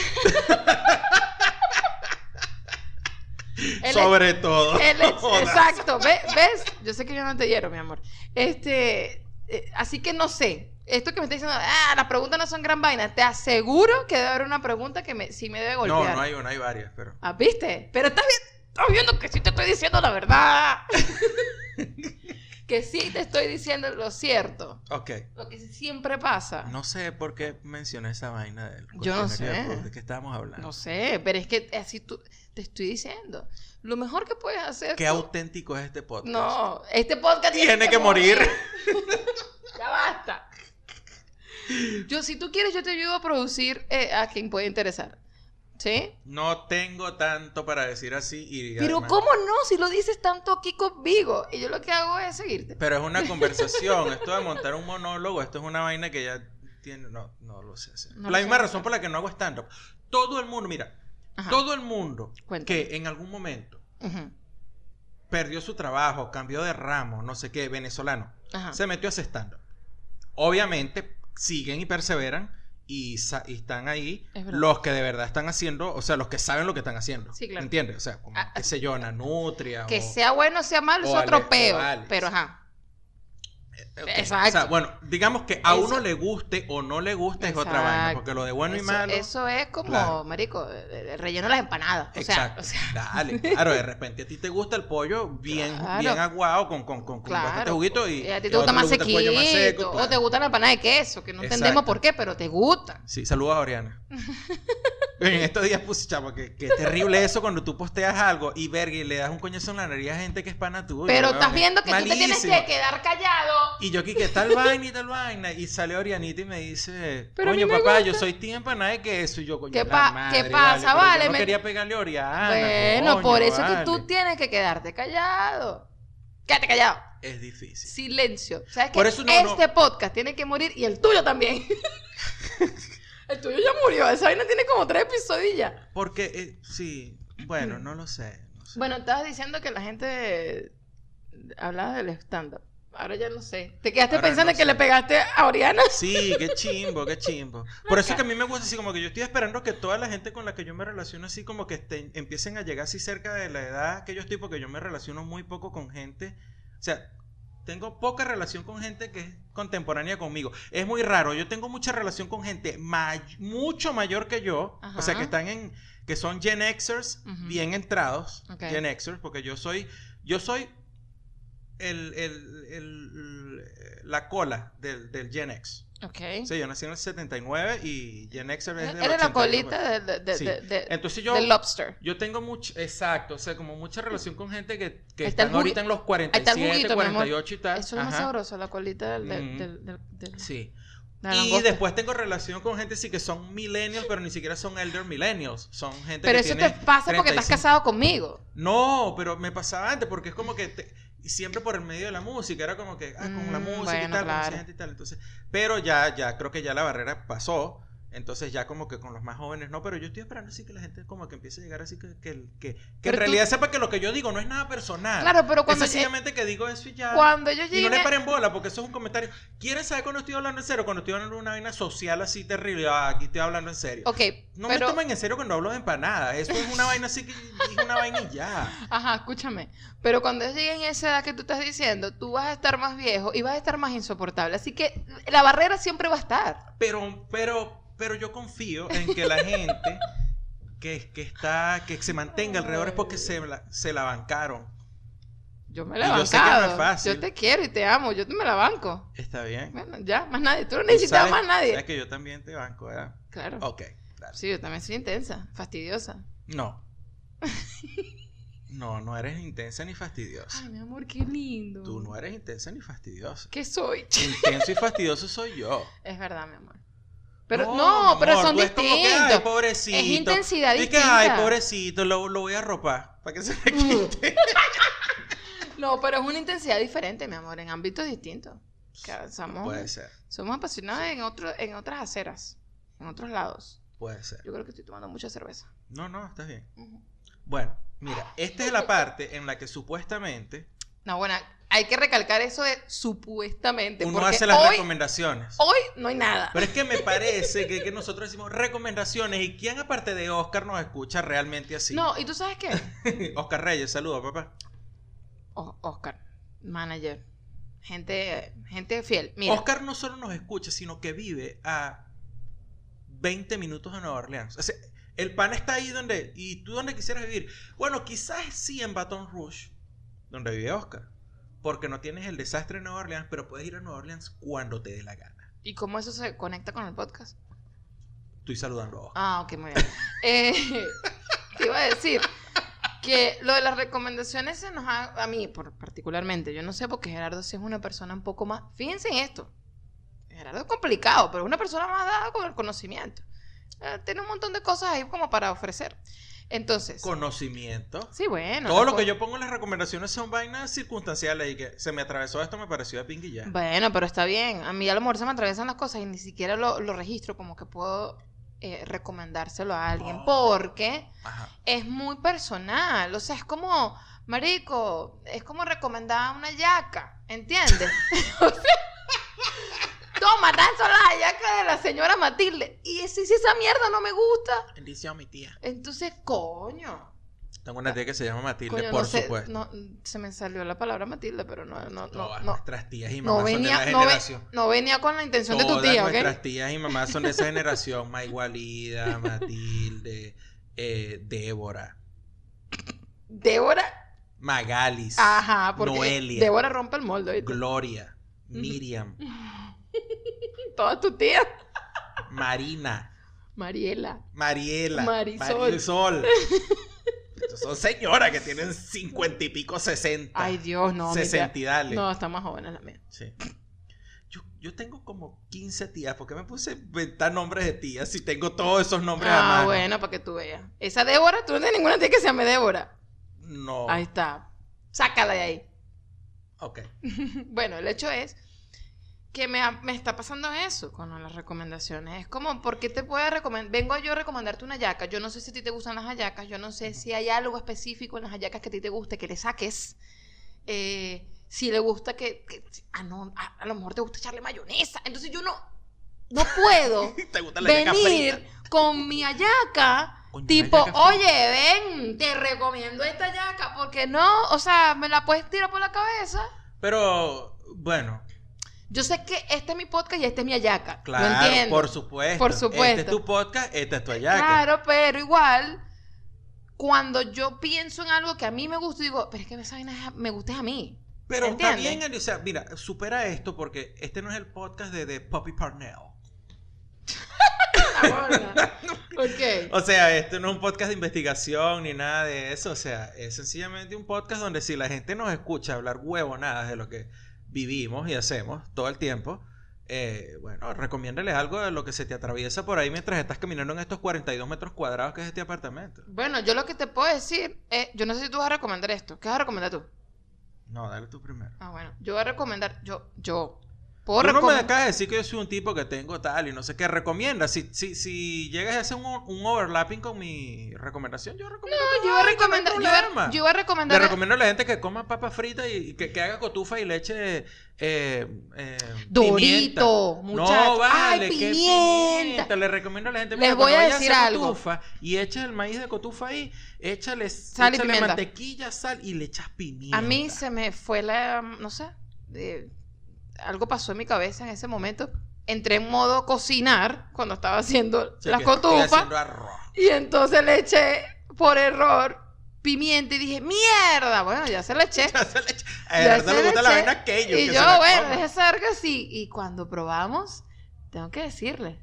es- Sobre todo. Él es- [LAUGHS] Jodas. exacto, ve- ¿ves? Yo sé que yo no te hiero, mi amor. Este, eh, así que no sé. Esto que me está diciendo, ah, las preguntas no son gran vaina. Te aseguro que debe haber una pregunta que me, sí me debe No, golpear. no hay una, hay varias, pero. Ah, ¿viste? Pero estás, vi- estás viendo que sí te estoy diciendo la verdad. [LAUGHS] que sí te estoy diciendo lo cierto. Ok. Lo que siempre pasa. No sé por qué mencioné esa vaina del Yo no sé. ¿De qué estábamos hablando? No sé, pero es que así tú te estoy diciendo. Lo mejor que puedes hacer. Qué tú- auténtico es este podcast. No, este podcast Tiene que morir. [LAUGHS] ya basta. Yo, si tú quieres, yo te ayudo a producir eh, a quien puede interesar. ¿Sí? No tengo tanto para decir así. Y Pero además- ¿cómo no? Si lo dices tanto aquí conmigo. Y yo lo que hago es seguirte. Pero es una [LAUGHS] conversación. esto de montar un monólogo, esto es una vaina que ya tiene. No, no lo sé hacer. No la misma razón por la que no hago stand-up. Todo el mundo, mira, Ajá. todo el mundo Cuéntame. que en algún momento perdió su trabajo, cambió de ramo, no sé qué, venezolano. Ajá. Se metió a hacer stand-up. Obviamente, siguen y perseveran y, están ahí Es los que de verdad están haciendo, o sea, los que saben lo que están haciendo. Sí, claro. ¿Entiendes? O sea, como, Ah, qué sé yo, Ana Nutria. Que o- sea bueno o sea malo es otro peo. Pero ajá. Exacto. O sea, bueno, digamos que a Eso- uno le guste o no le guste es otra vaina, porque lo de bueno y malo. eso es como, Claro. marico, el el relleno las empanadas. O sea, Exacto. o sea, Dale, claro, de repente a ti te gusta el pollo bien, Claro. bien aguado con, con, con, bastante juguito y, a ti te gusta más pollo más sequito. seco, O te gusta la empanada de queso, que no entendemos por qué, pero te gusta. Sí, saludos a Oriana. [LAUGHS] en estos días puse, chavo, que, que terrible eso cuando tú posteas algo y verga y le das un coñazo en la nariz a gente que es pana tuya. Pero estás es viendo que tú te tienes malísimo. que quedar callado. Y yo aquí que tal vaina y tal vaina. Y sale Orianita y me dice, Pero coño me papá, gusta". yo soy team empanada de queso. Y yo, coño, ¿Qué pa- madre, qué pasa, vale? Yo no Me- quería pegarle a Oriana. bueno, coño, por eso es que vale. tú tienes que quedarte callado. Quédate callado. Es difícil. Silencio. ¿Sabes qué? Por eso no- este no- podcast tiene que morir y el tuyo también. [LAUGHS] el tuyo ya murió. Esa vaina tiene como tres episodios ya. Porque, eh, sí, bueno, no lo sé. no sé. Bueno, estabas diciendo que la gente hablaba del stand-up. Ahora ya no sé. ¿Te quedaste Ahora pensando no que sé. le pegaste a Oriana? Sí, qué chimbo, qué chimbo. Por eso es que a mí me gusta así, como que yo estoy esperando que toda la gente con la que yo me relaciono así, como que estén- empiecen a llegar así cerca de la edad que yo estoy, porque yo me relaciono muy poco con gente. O sea, tengo poca relación con gente que es contemporánea conmigo. Es muy raro, yo tengo mucha relación con gente may- mucho mayor que yo, o sea, que están en, que son Gen Xers, bien entrados, Ok. Gen Xers, porque yo soy, yo soy el, el- el- la cola del, del Gen X. Ok. Sí, yo nací en el 79 y Gen X es del Eres la 89. colita de, de- Sí. de- Entonces yo, del lobster. yo tengo mucho, exacto, o sea, como mucha relación con gente que, que está están ahorita en los ahí está el 47, juguito, mi amor. 48 y tal. Eso es lo más sabroso, la colita del... del, Mm. del- del- del- Sí. la Y langosta. después tengo relación con gente sí que son millennials, pero ni siquiera son elder millennials. Son gente Pero que eso te pasa porque estás 35. casado conmigo. No, pero me pasaba antes porque es como que te- siempre por el medio de la música, era como que, ah, con la Mm, música y tal, claro. y tal. Entonces, pero ya, ya, creo que ya la barrera pasó. Entonces ya como que con los más jóvenes no, pero yo estoy esperando así que la gente como que empiece a llegar así que, que, que, que en tú- realidad sepa que lo que yo digo no es nada personal. Claro, pero cuando, es sencillamente que digo eso y ya. cuando yo Y llegué... no le paren bola, porque eso es un comentario. ¿Quieres saber cuando estoy hablando en serio? Cuando estoy hablando de una vaina social así terrible. Ah, aquí estoy hablando en serio. Ok, No pero... me tomen en serio cuando hablo de empanadas. Eso es una vaina así que es una vaina y ya. Ajá, escúchame. Pero cuando lleguen a esa edad que tú estás diciendo, tú vas a estar más viejo y vas a estar más insoportable. Así que la barrera siempre va a estar. Pero, pero, pero yo confío en que la gente que, que está, que se mantenga alrededor es porque se la, se la bancaron. Yo me la Y yo sé que no es fácil. Yo te quiero y te amo. Yo me la banco. Está bien. Bueno, ya, más nadie. Tú no necesitas más nadie. Sabes que yo también te banco, ¿verdad? Claro. Ok, claro. Sí, yo también soy intensa, fastidiosa. No. [LAUGHS] No, no eres intensa ni fastidiosa. Ay, mi amor, qué lindo. Tú no eres intensa ni fastidiosa. ¿Qué soy? Intenso y fastidioso soy yo. [LAUGHS] Es verdad, mi amor. Pero no, pero son tú es como que, distintos. ay, pobrecito. Es intensidad Y que, ay, distinta. pobrecito, lo, lo voy a arropar para que se le quite. [LAUGHS] No, pero es una intensidad diferente, mi amor, en ámbitos distintos. Que somos, Puede ser, somos apasionados en, otro, en otras aceras, en otros lados. puede ser. Yo creo que estoy tomando mucha cerveza. No, no, estás bien. Bueno, mira, esta es la parte en la que supuestamente No, bueno, hay que recalcar eso de supuestamente. uno porque hace las hoy, recomendaciones. hoy no hay nada. Pero es que me parece que, que nosotros decimos recomendaciones y quién aparte de Oscar nos escucha realmente así. No, ¿y tú sabes qué? [LAUGHS] Oscar Reyes, saludos, papá. O- Oscar, manager, gente, gente fiel. Mira, Oscar no solo nos escucha, sino que vive a 20 minutos de Nueva Orleans. O sea, el pan está ahí donde. ¿Y tú dónde quisieras vivir? Bueno, quizás sí en Baton Rouge, donde vive Oscar. Porque no tienes el desastre de Nueva Orleans, pero puedes ir a Nueva Orleans cuando te dé la gana. ¿y cómo eso se conecta con el podcast? Estoy saludando a Oscar. Ah, ok, muy bien. [LAUGHS] Eh, te iba a decir que lo de las recomendaciones se nos ha, a mí por, particularmente, yo no sé porque Gerardo sí es una persona un poco más, fíjense en esto, Gerardo es complicado, pero es una persona más dada con el conocimiento. Eh, tiene un montón de cosas ahí como para ofrecer. Entonces, Conocimiento. sí, bueno. Todo lo que yo pongo en las recomendaciones son vainas circunstanciales y que se me atravesó esto, me pareció de pingui ya. Bueno, pero está bien. A mí a lo mejor se me atraviesan las cosas y ni siquiera lo, lo registro como que puedo eh, recomendárselo a alguien Oh. porque Ajá. es muy personal. O sea, es como, Marico, es como recomendar una yaca, ¿entiendes? [LAUGHS] [LAUGHS] O sea, Toma, tan solo la yaca de la señora Matilde. Y si, si esa mierda no me gusta, Bendición, mi tía. entonces, coño. Tengo una tía que se llama Matilde, coño, por no sé, supuesto. no, se me salió la palabra Matilde, pero no, no, no, Todas no, nuestras tías y no mamás son de la no, ve- generación. no venía con la intención de tu tía, nuestras ¿ok? tías y mamás son de esa generación. Maigualida, Matilde, eh, Débora, Débora, Magalis, ajá, porque Noelia, Débora rompe el molde, ¿viste? Gloria, Miriam, Todas tus tías. Marina, Mariela. Mariela, Marisol. Marisol. [LAUGHS] Son señoras que tienen cincuenta y pico, sesenta. Ay, Dios, no. tía- Sesenta y dale. No, está más joven la mía. Sí. Yo, yo tengo como 15 tías. ¿Por qué me puse a inventar nombres de tías si tengo todos esos nombres a Ah, mano? bueno, para que tú veas. Esa Débora, tú no tienes ninguna tía que se llame Débora. No. Ahí está. Sácala de ahí. Ok. [LAUGHS] Bueno, el hecho es que me, me está pasando eso con las recomendaciones. Es como, ¿por qué te puedo recomendar? Vengo yo a recomendarte una hallaca. Yo no sé si a ti te gustan las hallacas. Yo no sé si hay algo específico en las hallacas que a ti te guste, que le saques. Eh, si le gusta que... que- ah, no, a, a lo mejor te gusta echarle mayonesa. Entonces yo no... No puedo [LAUGHS] ¿Te gusta la yaca venir con mi hallaca. Coño, Tipo, yaca oye, ven, te recomiendo esta hallaca. Porque no, o sea, me la puedes tirar por la cabeza. Pero, bueno, Yo sé que este es mi podcast y este es mi. Lo claro, entiendo. por supuesto. Por Este supuesto. es tu podcast, esta es tu hallaca. Claro, pero igual, cuando yo pienso en algo que a mí me gusta, digo, pero es que esa vaina me gusta a mí. Pero está bien, Eli, o sea, mira, supera esto porque este no es el podcast de, de Poppy Parnell. [LAUGHS] [LAUGHS] ok. O sea, este no es un podcast de investigación ni nada de eso. O sea, es sencillamente un podcast donde si la gente nos escucha hablar huevonadas de lo que vivimos y hacemos todo el tiempo, eh, bueno, recomiéndales algo de lo que se te atraviesa por ahí mientras estás caminando en estos 42 metros cuadrados que es este apartamento. Bueno, yo lo que te puedo decir es, yo no sé si tú vas a recomendar esto. ¿Qué vas a recomendar tú? No, dale tú primero. Ah, bueno, yo voy a recomendar, yo, yo, Tú no me acabas de decir que yo soy un tipo que tengo tal y no sé qué. Recomienda. Si, si, si llegas a hacer un, un overlapping con mi recomendación, yo recomiendo. Yo iba a recomendar, yo yo iba a Le recomendar, recomiendo a la gente que coma papas fritas y que, que haga cotufa y le eche eh, eh, Dorito, pimienta. muchacho. No, vale, Ay, que pimienta. Le recomiendo a la gente Les mira, voy cuando a decir hacer algo. cotufa y eches el maíz de cotufa ahí, échale, Sal échale mantequilla, sal y le echas pimienta. a mí se me fue la, no sé, de- algo pasó en mi cabeza en ese momento. Entré en modo cocinar cuando estaba haciendo Sí, las cotufas. Y entonces le eché por error pimienta y dije, mierda. Bueno, ya se la eché. [LAUGHS] Ya se le echa- A Ya Gerardo se le gusta la eché. vaina aquello. y que yo, se la bueno, deje ser que sí. Y cuando probamos, tengo que decirle,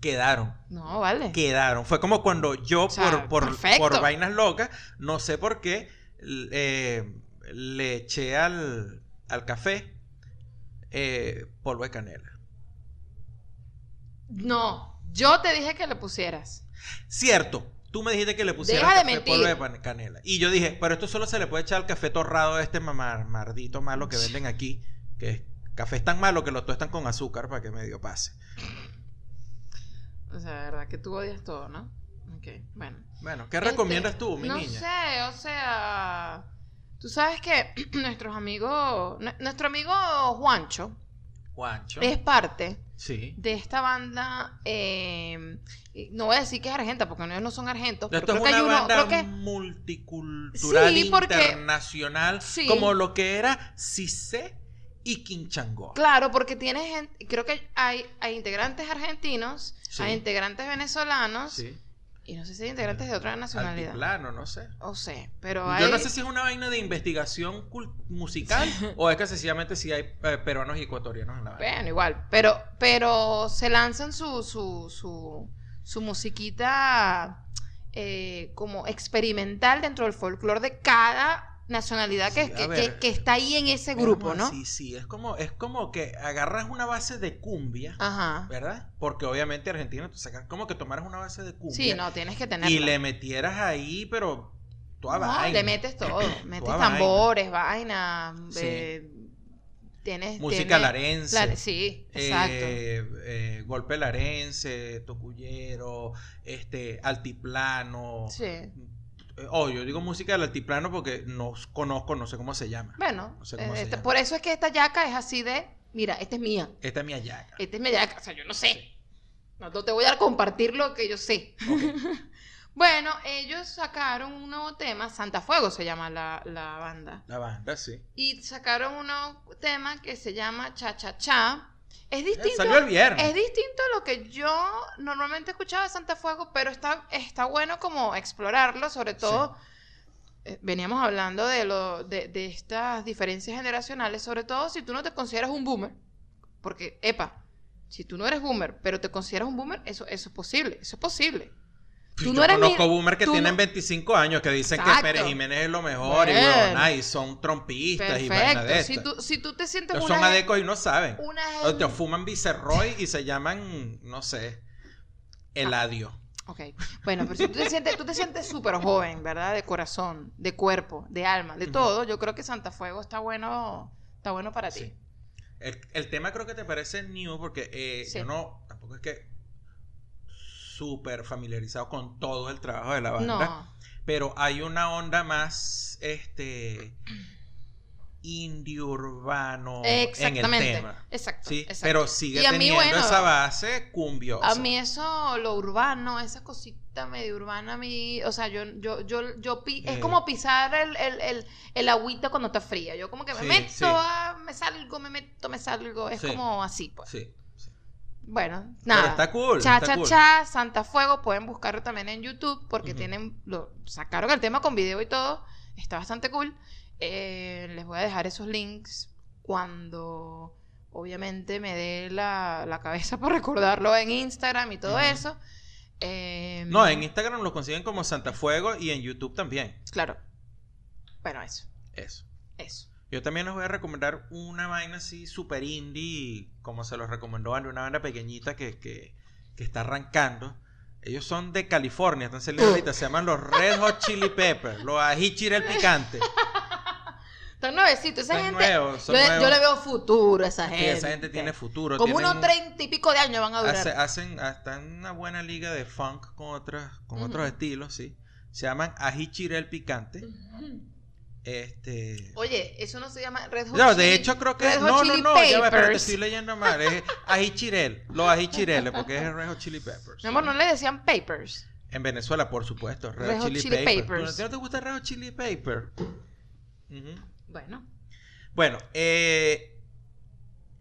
Quedaron. no, vale. Quedaron. Fue como cuando yo, O sea, por, por, por vainas locas, no sé por qué, eh, le eché al, al café eh, polvo de canela. No, yo te dije que le pusieras. Cierto. Tú me dijiste que le pusiera Deja de café mentir. polvo de canela. Y yo dije, pero esto solo se le puede echar al café torrado de este mamar, mardito malo que venden aquí. Que es café es tan malo que lo tuestan con azúcar para que medio pase. O sea, verdad que tú odias todo, ¿no? Ok, bueno. Bueno, ¿qué Este, recomiendas tú, mi no niña? sé, o sea, tú sabes que [CLEARS THROAT] nuestros amigos, nue- nuestro amigo Juancho Juancho. es parte Sí. de esta banda, eh, no voy a decir que es argenta, porque ellos no son argentos, pero Esto creo es que hay una uno, banda creo que multicultural Sí, porque- internacional, Sí. como lo que era Cissé y Quinchangó. Claro, porque tiene gente, creo que hay, hay integrantes argentinos, hay integrantes venezolanos, Sí. Y no sé si hay integrantes de otra nacionalidad. Altiplano, no sé. O sé, pero Yo hay... no sé si es una vaina de investigación musical o es que sencillamente si hay eh, peruanos y ecuatorianos en la banda. Bueno, igual, pero, pero se lanzan su, su, su, su musiquita eh, como experimental dentro del folclore de cada nacionalidad que, Sí, que, ver. que- que está ahí en ese grupo, no. Sí, sí, es como, es como que agarras una base de cumbia, Ajá. ¿verdad? Porque obviamente Argentina, tú sacas como que tomaras una base de cumbia Sí, no, tienes que tenerla. y le metieras ahí, pero toda No, vaina. le metes todo. metes Toda vaina. tambores, vainas. Sí. eh, tienes. Música tienes- larense. la- sí, exacto. eh, eh, golpe larense, tocuyero, este, altiplano, sí. Eh, oh, yo digo música del altiplano porque no conozco, no sé cómo se llama. Bueno, No sé cómo eh, se este- llama. por eso es que esta yaca es así de, mira, esta es mía, Esta es mi ayaca. esta es mi yaca, o sea, yo no sé. No no te voy a compartir lo que yo sé. [LAUGHS] Bueno, ellos sacaron un nuevo tema, Santa Fuego se llama la, la banda. La banda, sí. Y sacaron un nuevo tema que se llama Cha Cha Cha. Es distinto. Eh, salió el viernes. Es distinto a lo que yo normalmente escuchaba de Santa Fuego, pero está, está bueno como explorarlo, sobre todo. eh, veníamos hablando de, lo, de, de estas diferencias generacionales, sobre todo si tú no te consideras un boomer. Porque, epa, si tú no eres boomer, pero te consideras un boomer, eso, eso es posible. Eso es posible. Tú yo no eres conozco mi- boomers que tú tienen no- 25 años que dicen Exacto. que Pérez Jiménez es lo mejor y huevona, y son trompistas y vainas de. Si tú, si tú te sientes una son adecos y no saben. una O te fuman Viceroy y se llaman, no sé, Eladio. Ok, bueno, pero si tú te sientes, tú te sientes súper joven, ¿verdad? De corazón, de cuerpo, de alma, de todo, yo creo que Santa Fuego está bueno, está bueno para ti. El, el tema creo que te parece new porque eh, Sí. yo no, tampoco es que súper familiarizado con todo el trabajo de la banda, No, pero hay una onda más, este, indie urbano en el tema. Exacto, Sí, exacto. pero sigue a mí, teniendo bueno, esa base cumbiosa. A mí eso, lo urbano, esa cosita medio urbana, a mí, o sea, yo, yo, yo, yo es Eh. como pisar el, el, el, el agüita cuando está fría. Yo como que me Sí, meto, sí. ah, me salgo, me meto, me salgo. Es como así, pues. Sí, Bueno, Pero nada. está cool. Cha está Cha cool. Cha, Santa Fuego, pueden buscarlo también en YouTube porque tienen, lo, sacaron el tema con video y todo, está bastante cool. Eh, les voy a dejar esos links cuando obviamente me dé la, la cabeza [LAUGHS] por recordarlo en Instagram y todo eso. Eh, No, en Instagram lo consiguen como Santa Fuego y en YouTube también. Claro. Bueno, eso, Eso. eso. Yo también les voy a recomendar una vaina así super indie, como se los recomendó Andy, una banda pequeñita que, que, que está arrancando. Ellos son de California, están saliendo ahorita, se llaman los Red Hot Chili Peppers, los ají chile picante. [LAUGHS] Están nuevecitos, esa Son gente. nuevos, yo, nuevos. yo le veo futuro a esa Sí, gente. esa gente tiene futuro. Como tienen- unos treinta y pico de años van a durar. hace- hacen hasta una buena liga de funk con otras, con otros estilos, sí. Se llaman ají chile picante. Ujú. Este. Oye, eso no se llama Red Hot No, de hecho creo que Red no, no, no, ya va, espérate, Peppers. estoy leyendo mal, es ají chirel, los ají chireles, porque es el Red Hot Chili Peppers. Mi amor, no le decían papers. En Venezuela, por supuesto, Red, Red Hot Chili, Chili Peppers. Peppers. ¿Tú ¿No te gusta Red Hot Chili Pepper? Ujú. Bueno. Bueno, eh,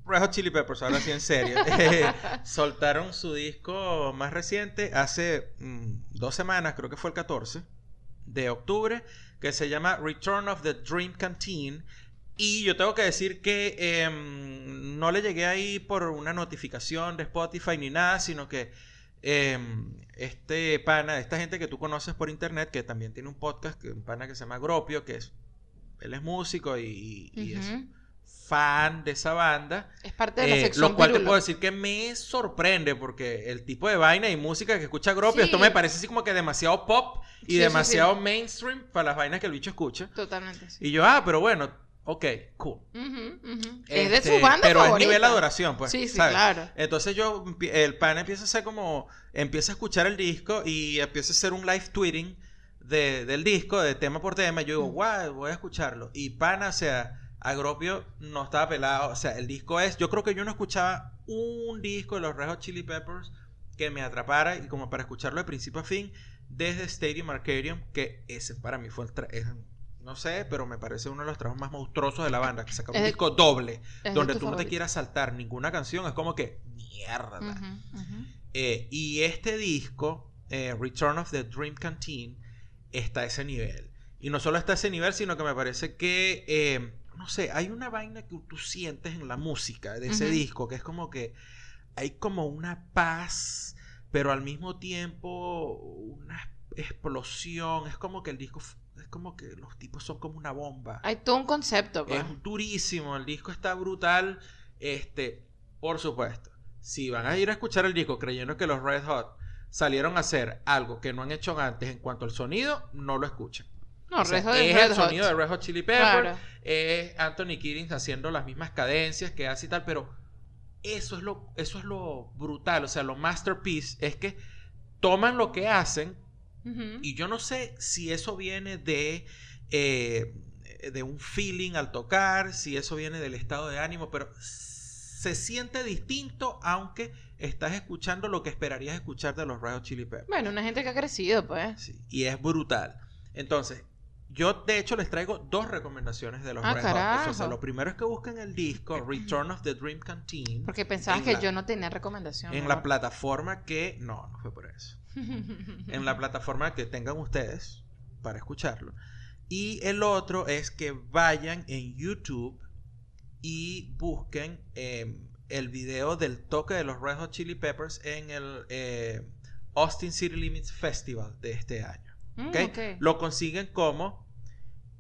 Red Hot Chili Peppers, ahora sí en serio, [LAUGHS] eh, soltaron su disco más reciente hace mm, dos semanas, creo que fue el 14 de octubre, que se llama Return of the Dream Canteen. Y yo tengo que decir que em, no le llegué ahí por una notificación de Spotify ni nada, sino que em, este pana, esta gente que tú conoces por internet, que también tiene un podcast, un pana que se llama Gropio, que es, él es músico y, y. fan de esa banda. Es parte de la Eh, sección lo cual te puedo decir que me sorprende porque el tipo de vaina y música que escucha Gropio, Sí. esto me parece así como que demasiado pop y Sí, demasiado sí. mainstream para las vainas que el bicho escucha. Totalmente. Y yo, ah, pero bueno, ok, cool. Es de Este, su banda Pero favorita. es nivel adoración, pues. Sí, sí, ¿sabes? claro. Entonces yo, el pan empieza a ser como, empieza a escuchar el disco y empieza a hacer un live tweeting de- del disco, de tema por tema. Yo digo, guau, voy a escucharlo. Y pana, o sea, Agropio no estaba pelado. O sea, el disco es, yo creo que yo no escuchaba un disco de los Red Hot Chili Peppers que me atrapara y como para escucharlo de principio a fin desde Stadium Arcadium, que ese para mí fue el tra- es- no sé, pero me parece uno de los trabajos más monstruosos de la banda, que saca un Es disco doble, donde tú no te quieras saltar ninguna canción, es como que mierda. Eh, y este disco, eh, Return of the Dream Canteen, está a ese nivel. Y no solo está a ese nivel, sino que me parece que, eh, no sé, hay una vaina que tú sientes en la música de ese disco, que es como que hay como una paz, pero al mismo tiempo una explosión. Es como que el disco, es como que los tipos son como una bomba. Hay todo un concepto, pues. Es durísimo, el disco está brutal. Este, por supuesto, si van a ir a escuchar el disco creyendo que los Red Hot salieron a hacer algo que no han hecho antes en cuanto al sonido, no lo escuchen. No, O sea, Red es Red el Hot. sonido de Red Hot Chili Peppers, Claro. es Anthony Kiddings haciendo las mismas cadencias que hace y tal, pero eso es lo, eso es lo brutal, o sea, lo masterpiece es que toman lo que hacen. Y yo no sé si eso viene de, eh, de un feeling al tocar, si eso viene del estado de ánimo, pero se siente distinto aunque estás escuchando lo que esperarías escuchar de los Red Hot Chili Peppers. Bueno, una gente que ha crecido, pues. Sí, y es brutal. Entonces, yo de hecho les traigo dos recomendaciones de los Ah, Red Hot. O sea, lo primero es que busquen el disco Return of the Dream Canteen Porque pensabas En que la- yo no tenía recomendación. en ¿no? la plataforma que... No, no fue por eso. [LAUGHS] en la plataforma que tengan ustedes para escucharlo. Y el otro es que vayan en YouTube y busquen eh, el video del toque de los Red Hot Chili Peppers en el eh, Austin City Limits Festival de este año. Mm, ¿ok? ok. Lo consiguen como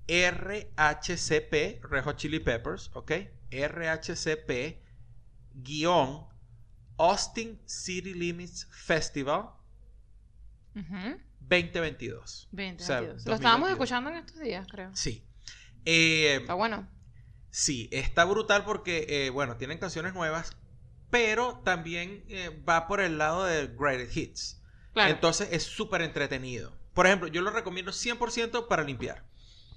RHCP, Red Hot Chili Peppers, ¿ok? RHCP guion Austin City Limits Festival Ujú. 2022. 20, O sea, 22. Lo estábamos 2022. escuchando en estos días, creo. Sí. Eh, Está bueno. sí, está brutal porque, eh, bueno, tienen canciones nuevas, pero también eh, va por el lado de Greatest Hits. Claro. Entonces es súper entretenido. Por ejemplo, yo lo recomiendo 100% para limpiar.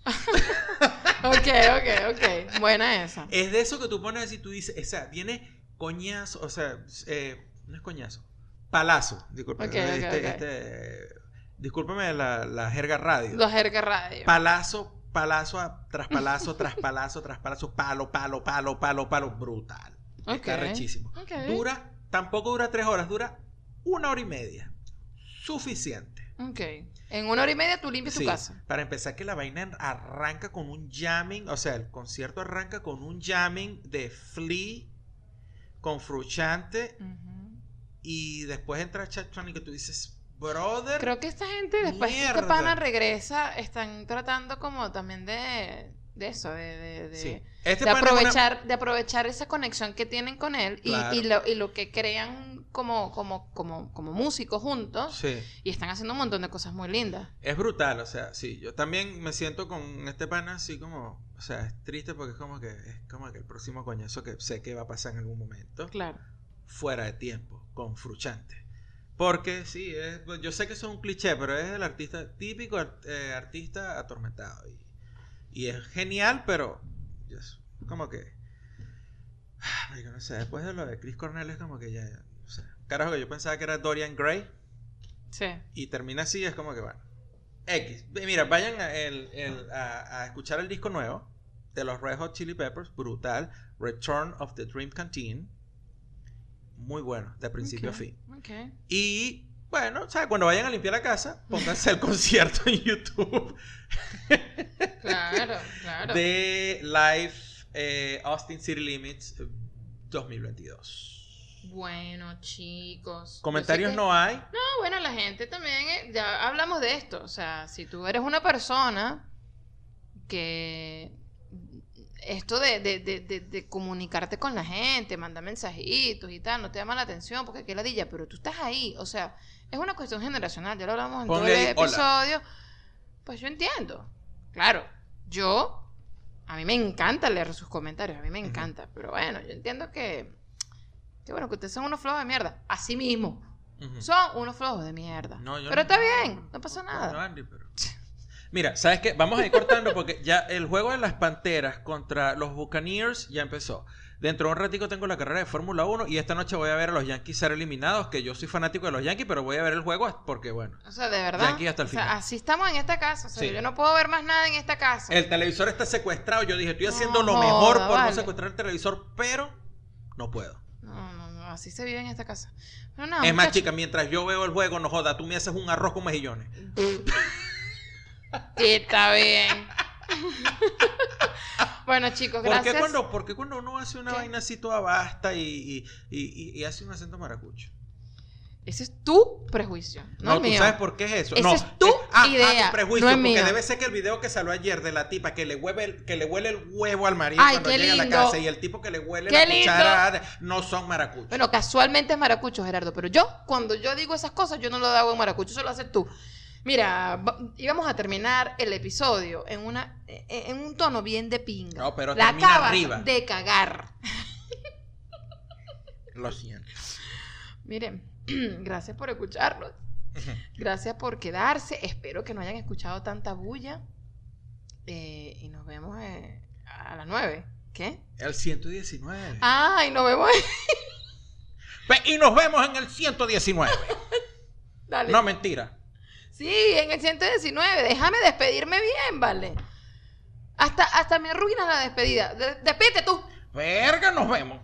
[LAUGHS] Ok, ok, ok. Buena esa. Es de eso que tú pones y tú dices, o sea, viene coñazo, o sea, eh, no es coñazo, palazo, disculpe, Ok, ok, este, ok. este, la, la jerga radio. Los Jerga Radio. Palazo, palazo a- tras palazo, tras palazo, tras palazo, palo, palo, palo, palo, palo, brutal. Está rechísimo. Dura, tampoco dura tres horas, dura una hora y media. Suficiente. Ok. En una hora y media tú limpias Sí, tu casa. Para empezar que la vaina arranca con un jamming, o sea, el concierto arranca con un jamming de Flea con Fruchante Ujú. y después entra Chat y que tú dices, brother, Creo que esta gente, después que este pana regresa, están tratando como también de, de eso, de, de, de- sí. Este de es una- aprovechar, de aprovechar esa conexión que tienen con él y, Claro. y lo, y lo que crean como, como, como, como músicos juntos Sí. y están haciendo un montón de cosas muy lindas. Es brutal, o sea, sí, yo también me siento con este pana así como, o sea, es triste porque es como que es como que el próximo coñazo que sé que va a pasar en algún momento, Claro. fuera de tiempo, con Fruchante. Porque sí, es- yo sé que eso es un cliché, pero es el artista típico eh, artista atormentado y, y es genial, pero es como que [SIGHS] no sé, después de lo de Chris Cornell es como que ya, carajo que yo pensaba que era Dorian Gray Sí. y termina así, es como que bueno. X. Mira, vayan a, el- el- a- a escuchar el disco nuevo de los Red Hot Chili Peppers, brutal. Return of the Dream Canteen. Muy bueno, de principio a fin. ok. Y bueno, ¿sabes? Cuando vayan a limpiar la casa, pónganse el [LAUGHS] concierto en YouTube Claro, claro. de Live eh, Austin City Limits eh, 2022. Bueno, chicos. Comentarios que- no hay. No, bueno, la gente también, eh, ya hablamos de esto, o sea, si tú eres una persona que esto de, de, de, de, comunicarte con la gente, mandar mensajitos y tal, no te llama la atención porque qué ladilla, pero tú estás ahí, o sea, es una cuestión generacional, ya lo hablamos en todo Ponle el ahí, hola. episodio, pues yo entiendo, claro, yo, a mí me encanta leer sus comentarios, a mí me encanta, pero bueno, yo entiendo que, que bueno, que ustedes son unos flojos de mierda, así mismo. Son unos flojos de mierda. No, yo Pero no- está bien, no pasa nada. Andy, pero- [LAUGHS] Mira, ¿sabes qué? Vamos a ir cortando porque ya el juego de las Panteras contra los Buccaneers ya empezó. Dentro de un ratico tengo la carrera de Fórmula 1 y esta noche voy a ver a los Yankees ser eliminados, que yo soy fanático de los Yankees, pero voy a ver el juego porque, bueno, O sea, de verdad. Yankee hasta el o sea, final. así estamos en esta casa. O sea, Sí. yo no puedo ver más nada en esta casa. el televisor está secuestrado. Yo dije, estoy haciendo No lo mejor por vale. no secuestrar el televisor, pero no puedo. No, no, no, así se vive en esta casa. Pero nada, es más, chica, mientras yo veo el juego, no joda, tú me haces un arroz con mejillones. Sí, está bien. bueno, chicos, ¿Por gracias. qué, cuando, por qué cuando uno hace una ¿Qué? vaina así toda basta y, y- y- y- y hace un acento maracucho? Ese es tu prejuicio, no, No, tú mío. sabes por qué es eso. Ese no, es tu ah, ah, idea, prejuicio, no es porque mío. debe ser que el video que salió ayer de la tipa que le huele el, que le huele el huevo al marido Ay, cuando llega a la casa y el tipo que le huele Qué la lindo. cuchara no son maracuchos. Bueno, casualmente es maracucho, Gerardo, pero yo, cuando yo digo esas cosas, yo no lo hago en maracucho, eso lo haces tú. Mira, íbamos a terminar el episodio en una en en un tono bien de pinga. No, pero La acabas arriba. de cagar. Lo siento. Miren, [CLEARS THROAT] gracias por escucharnos. Gracias por quedarse. Espero que no hayan escuchado tanta bulla. Eh, y nos vemos eh, a las 9. ¿Qué? El 119. Ah, y nos vemos. [LAUGHS] Y nos vemos en el 119. [LAUGHS] Dale. no, mentira. Sí, en el 119. Déjame despedirme bien, ¿vale? Hasta, hasta me arruinas la despedida. De- despídete tú. Verga, nos vemos.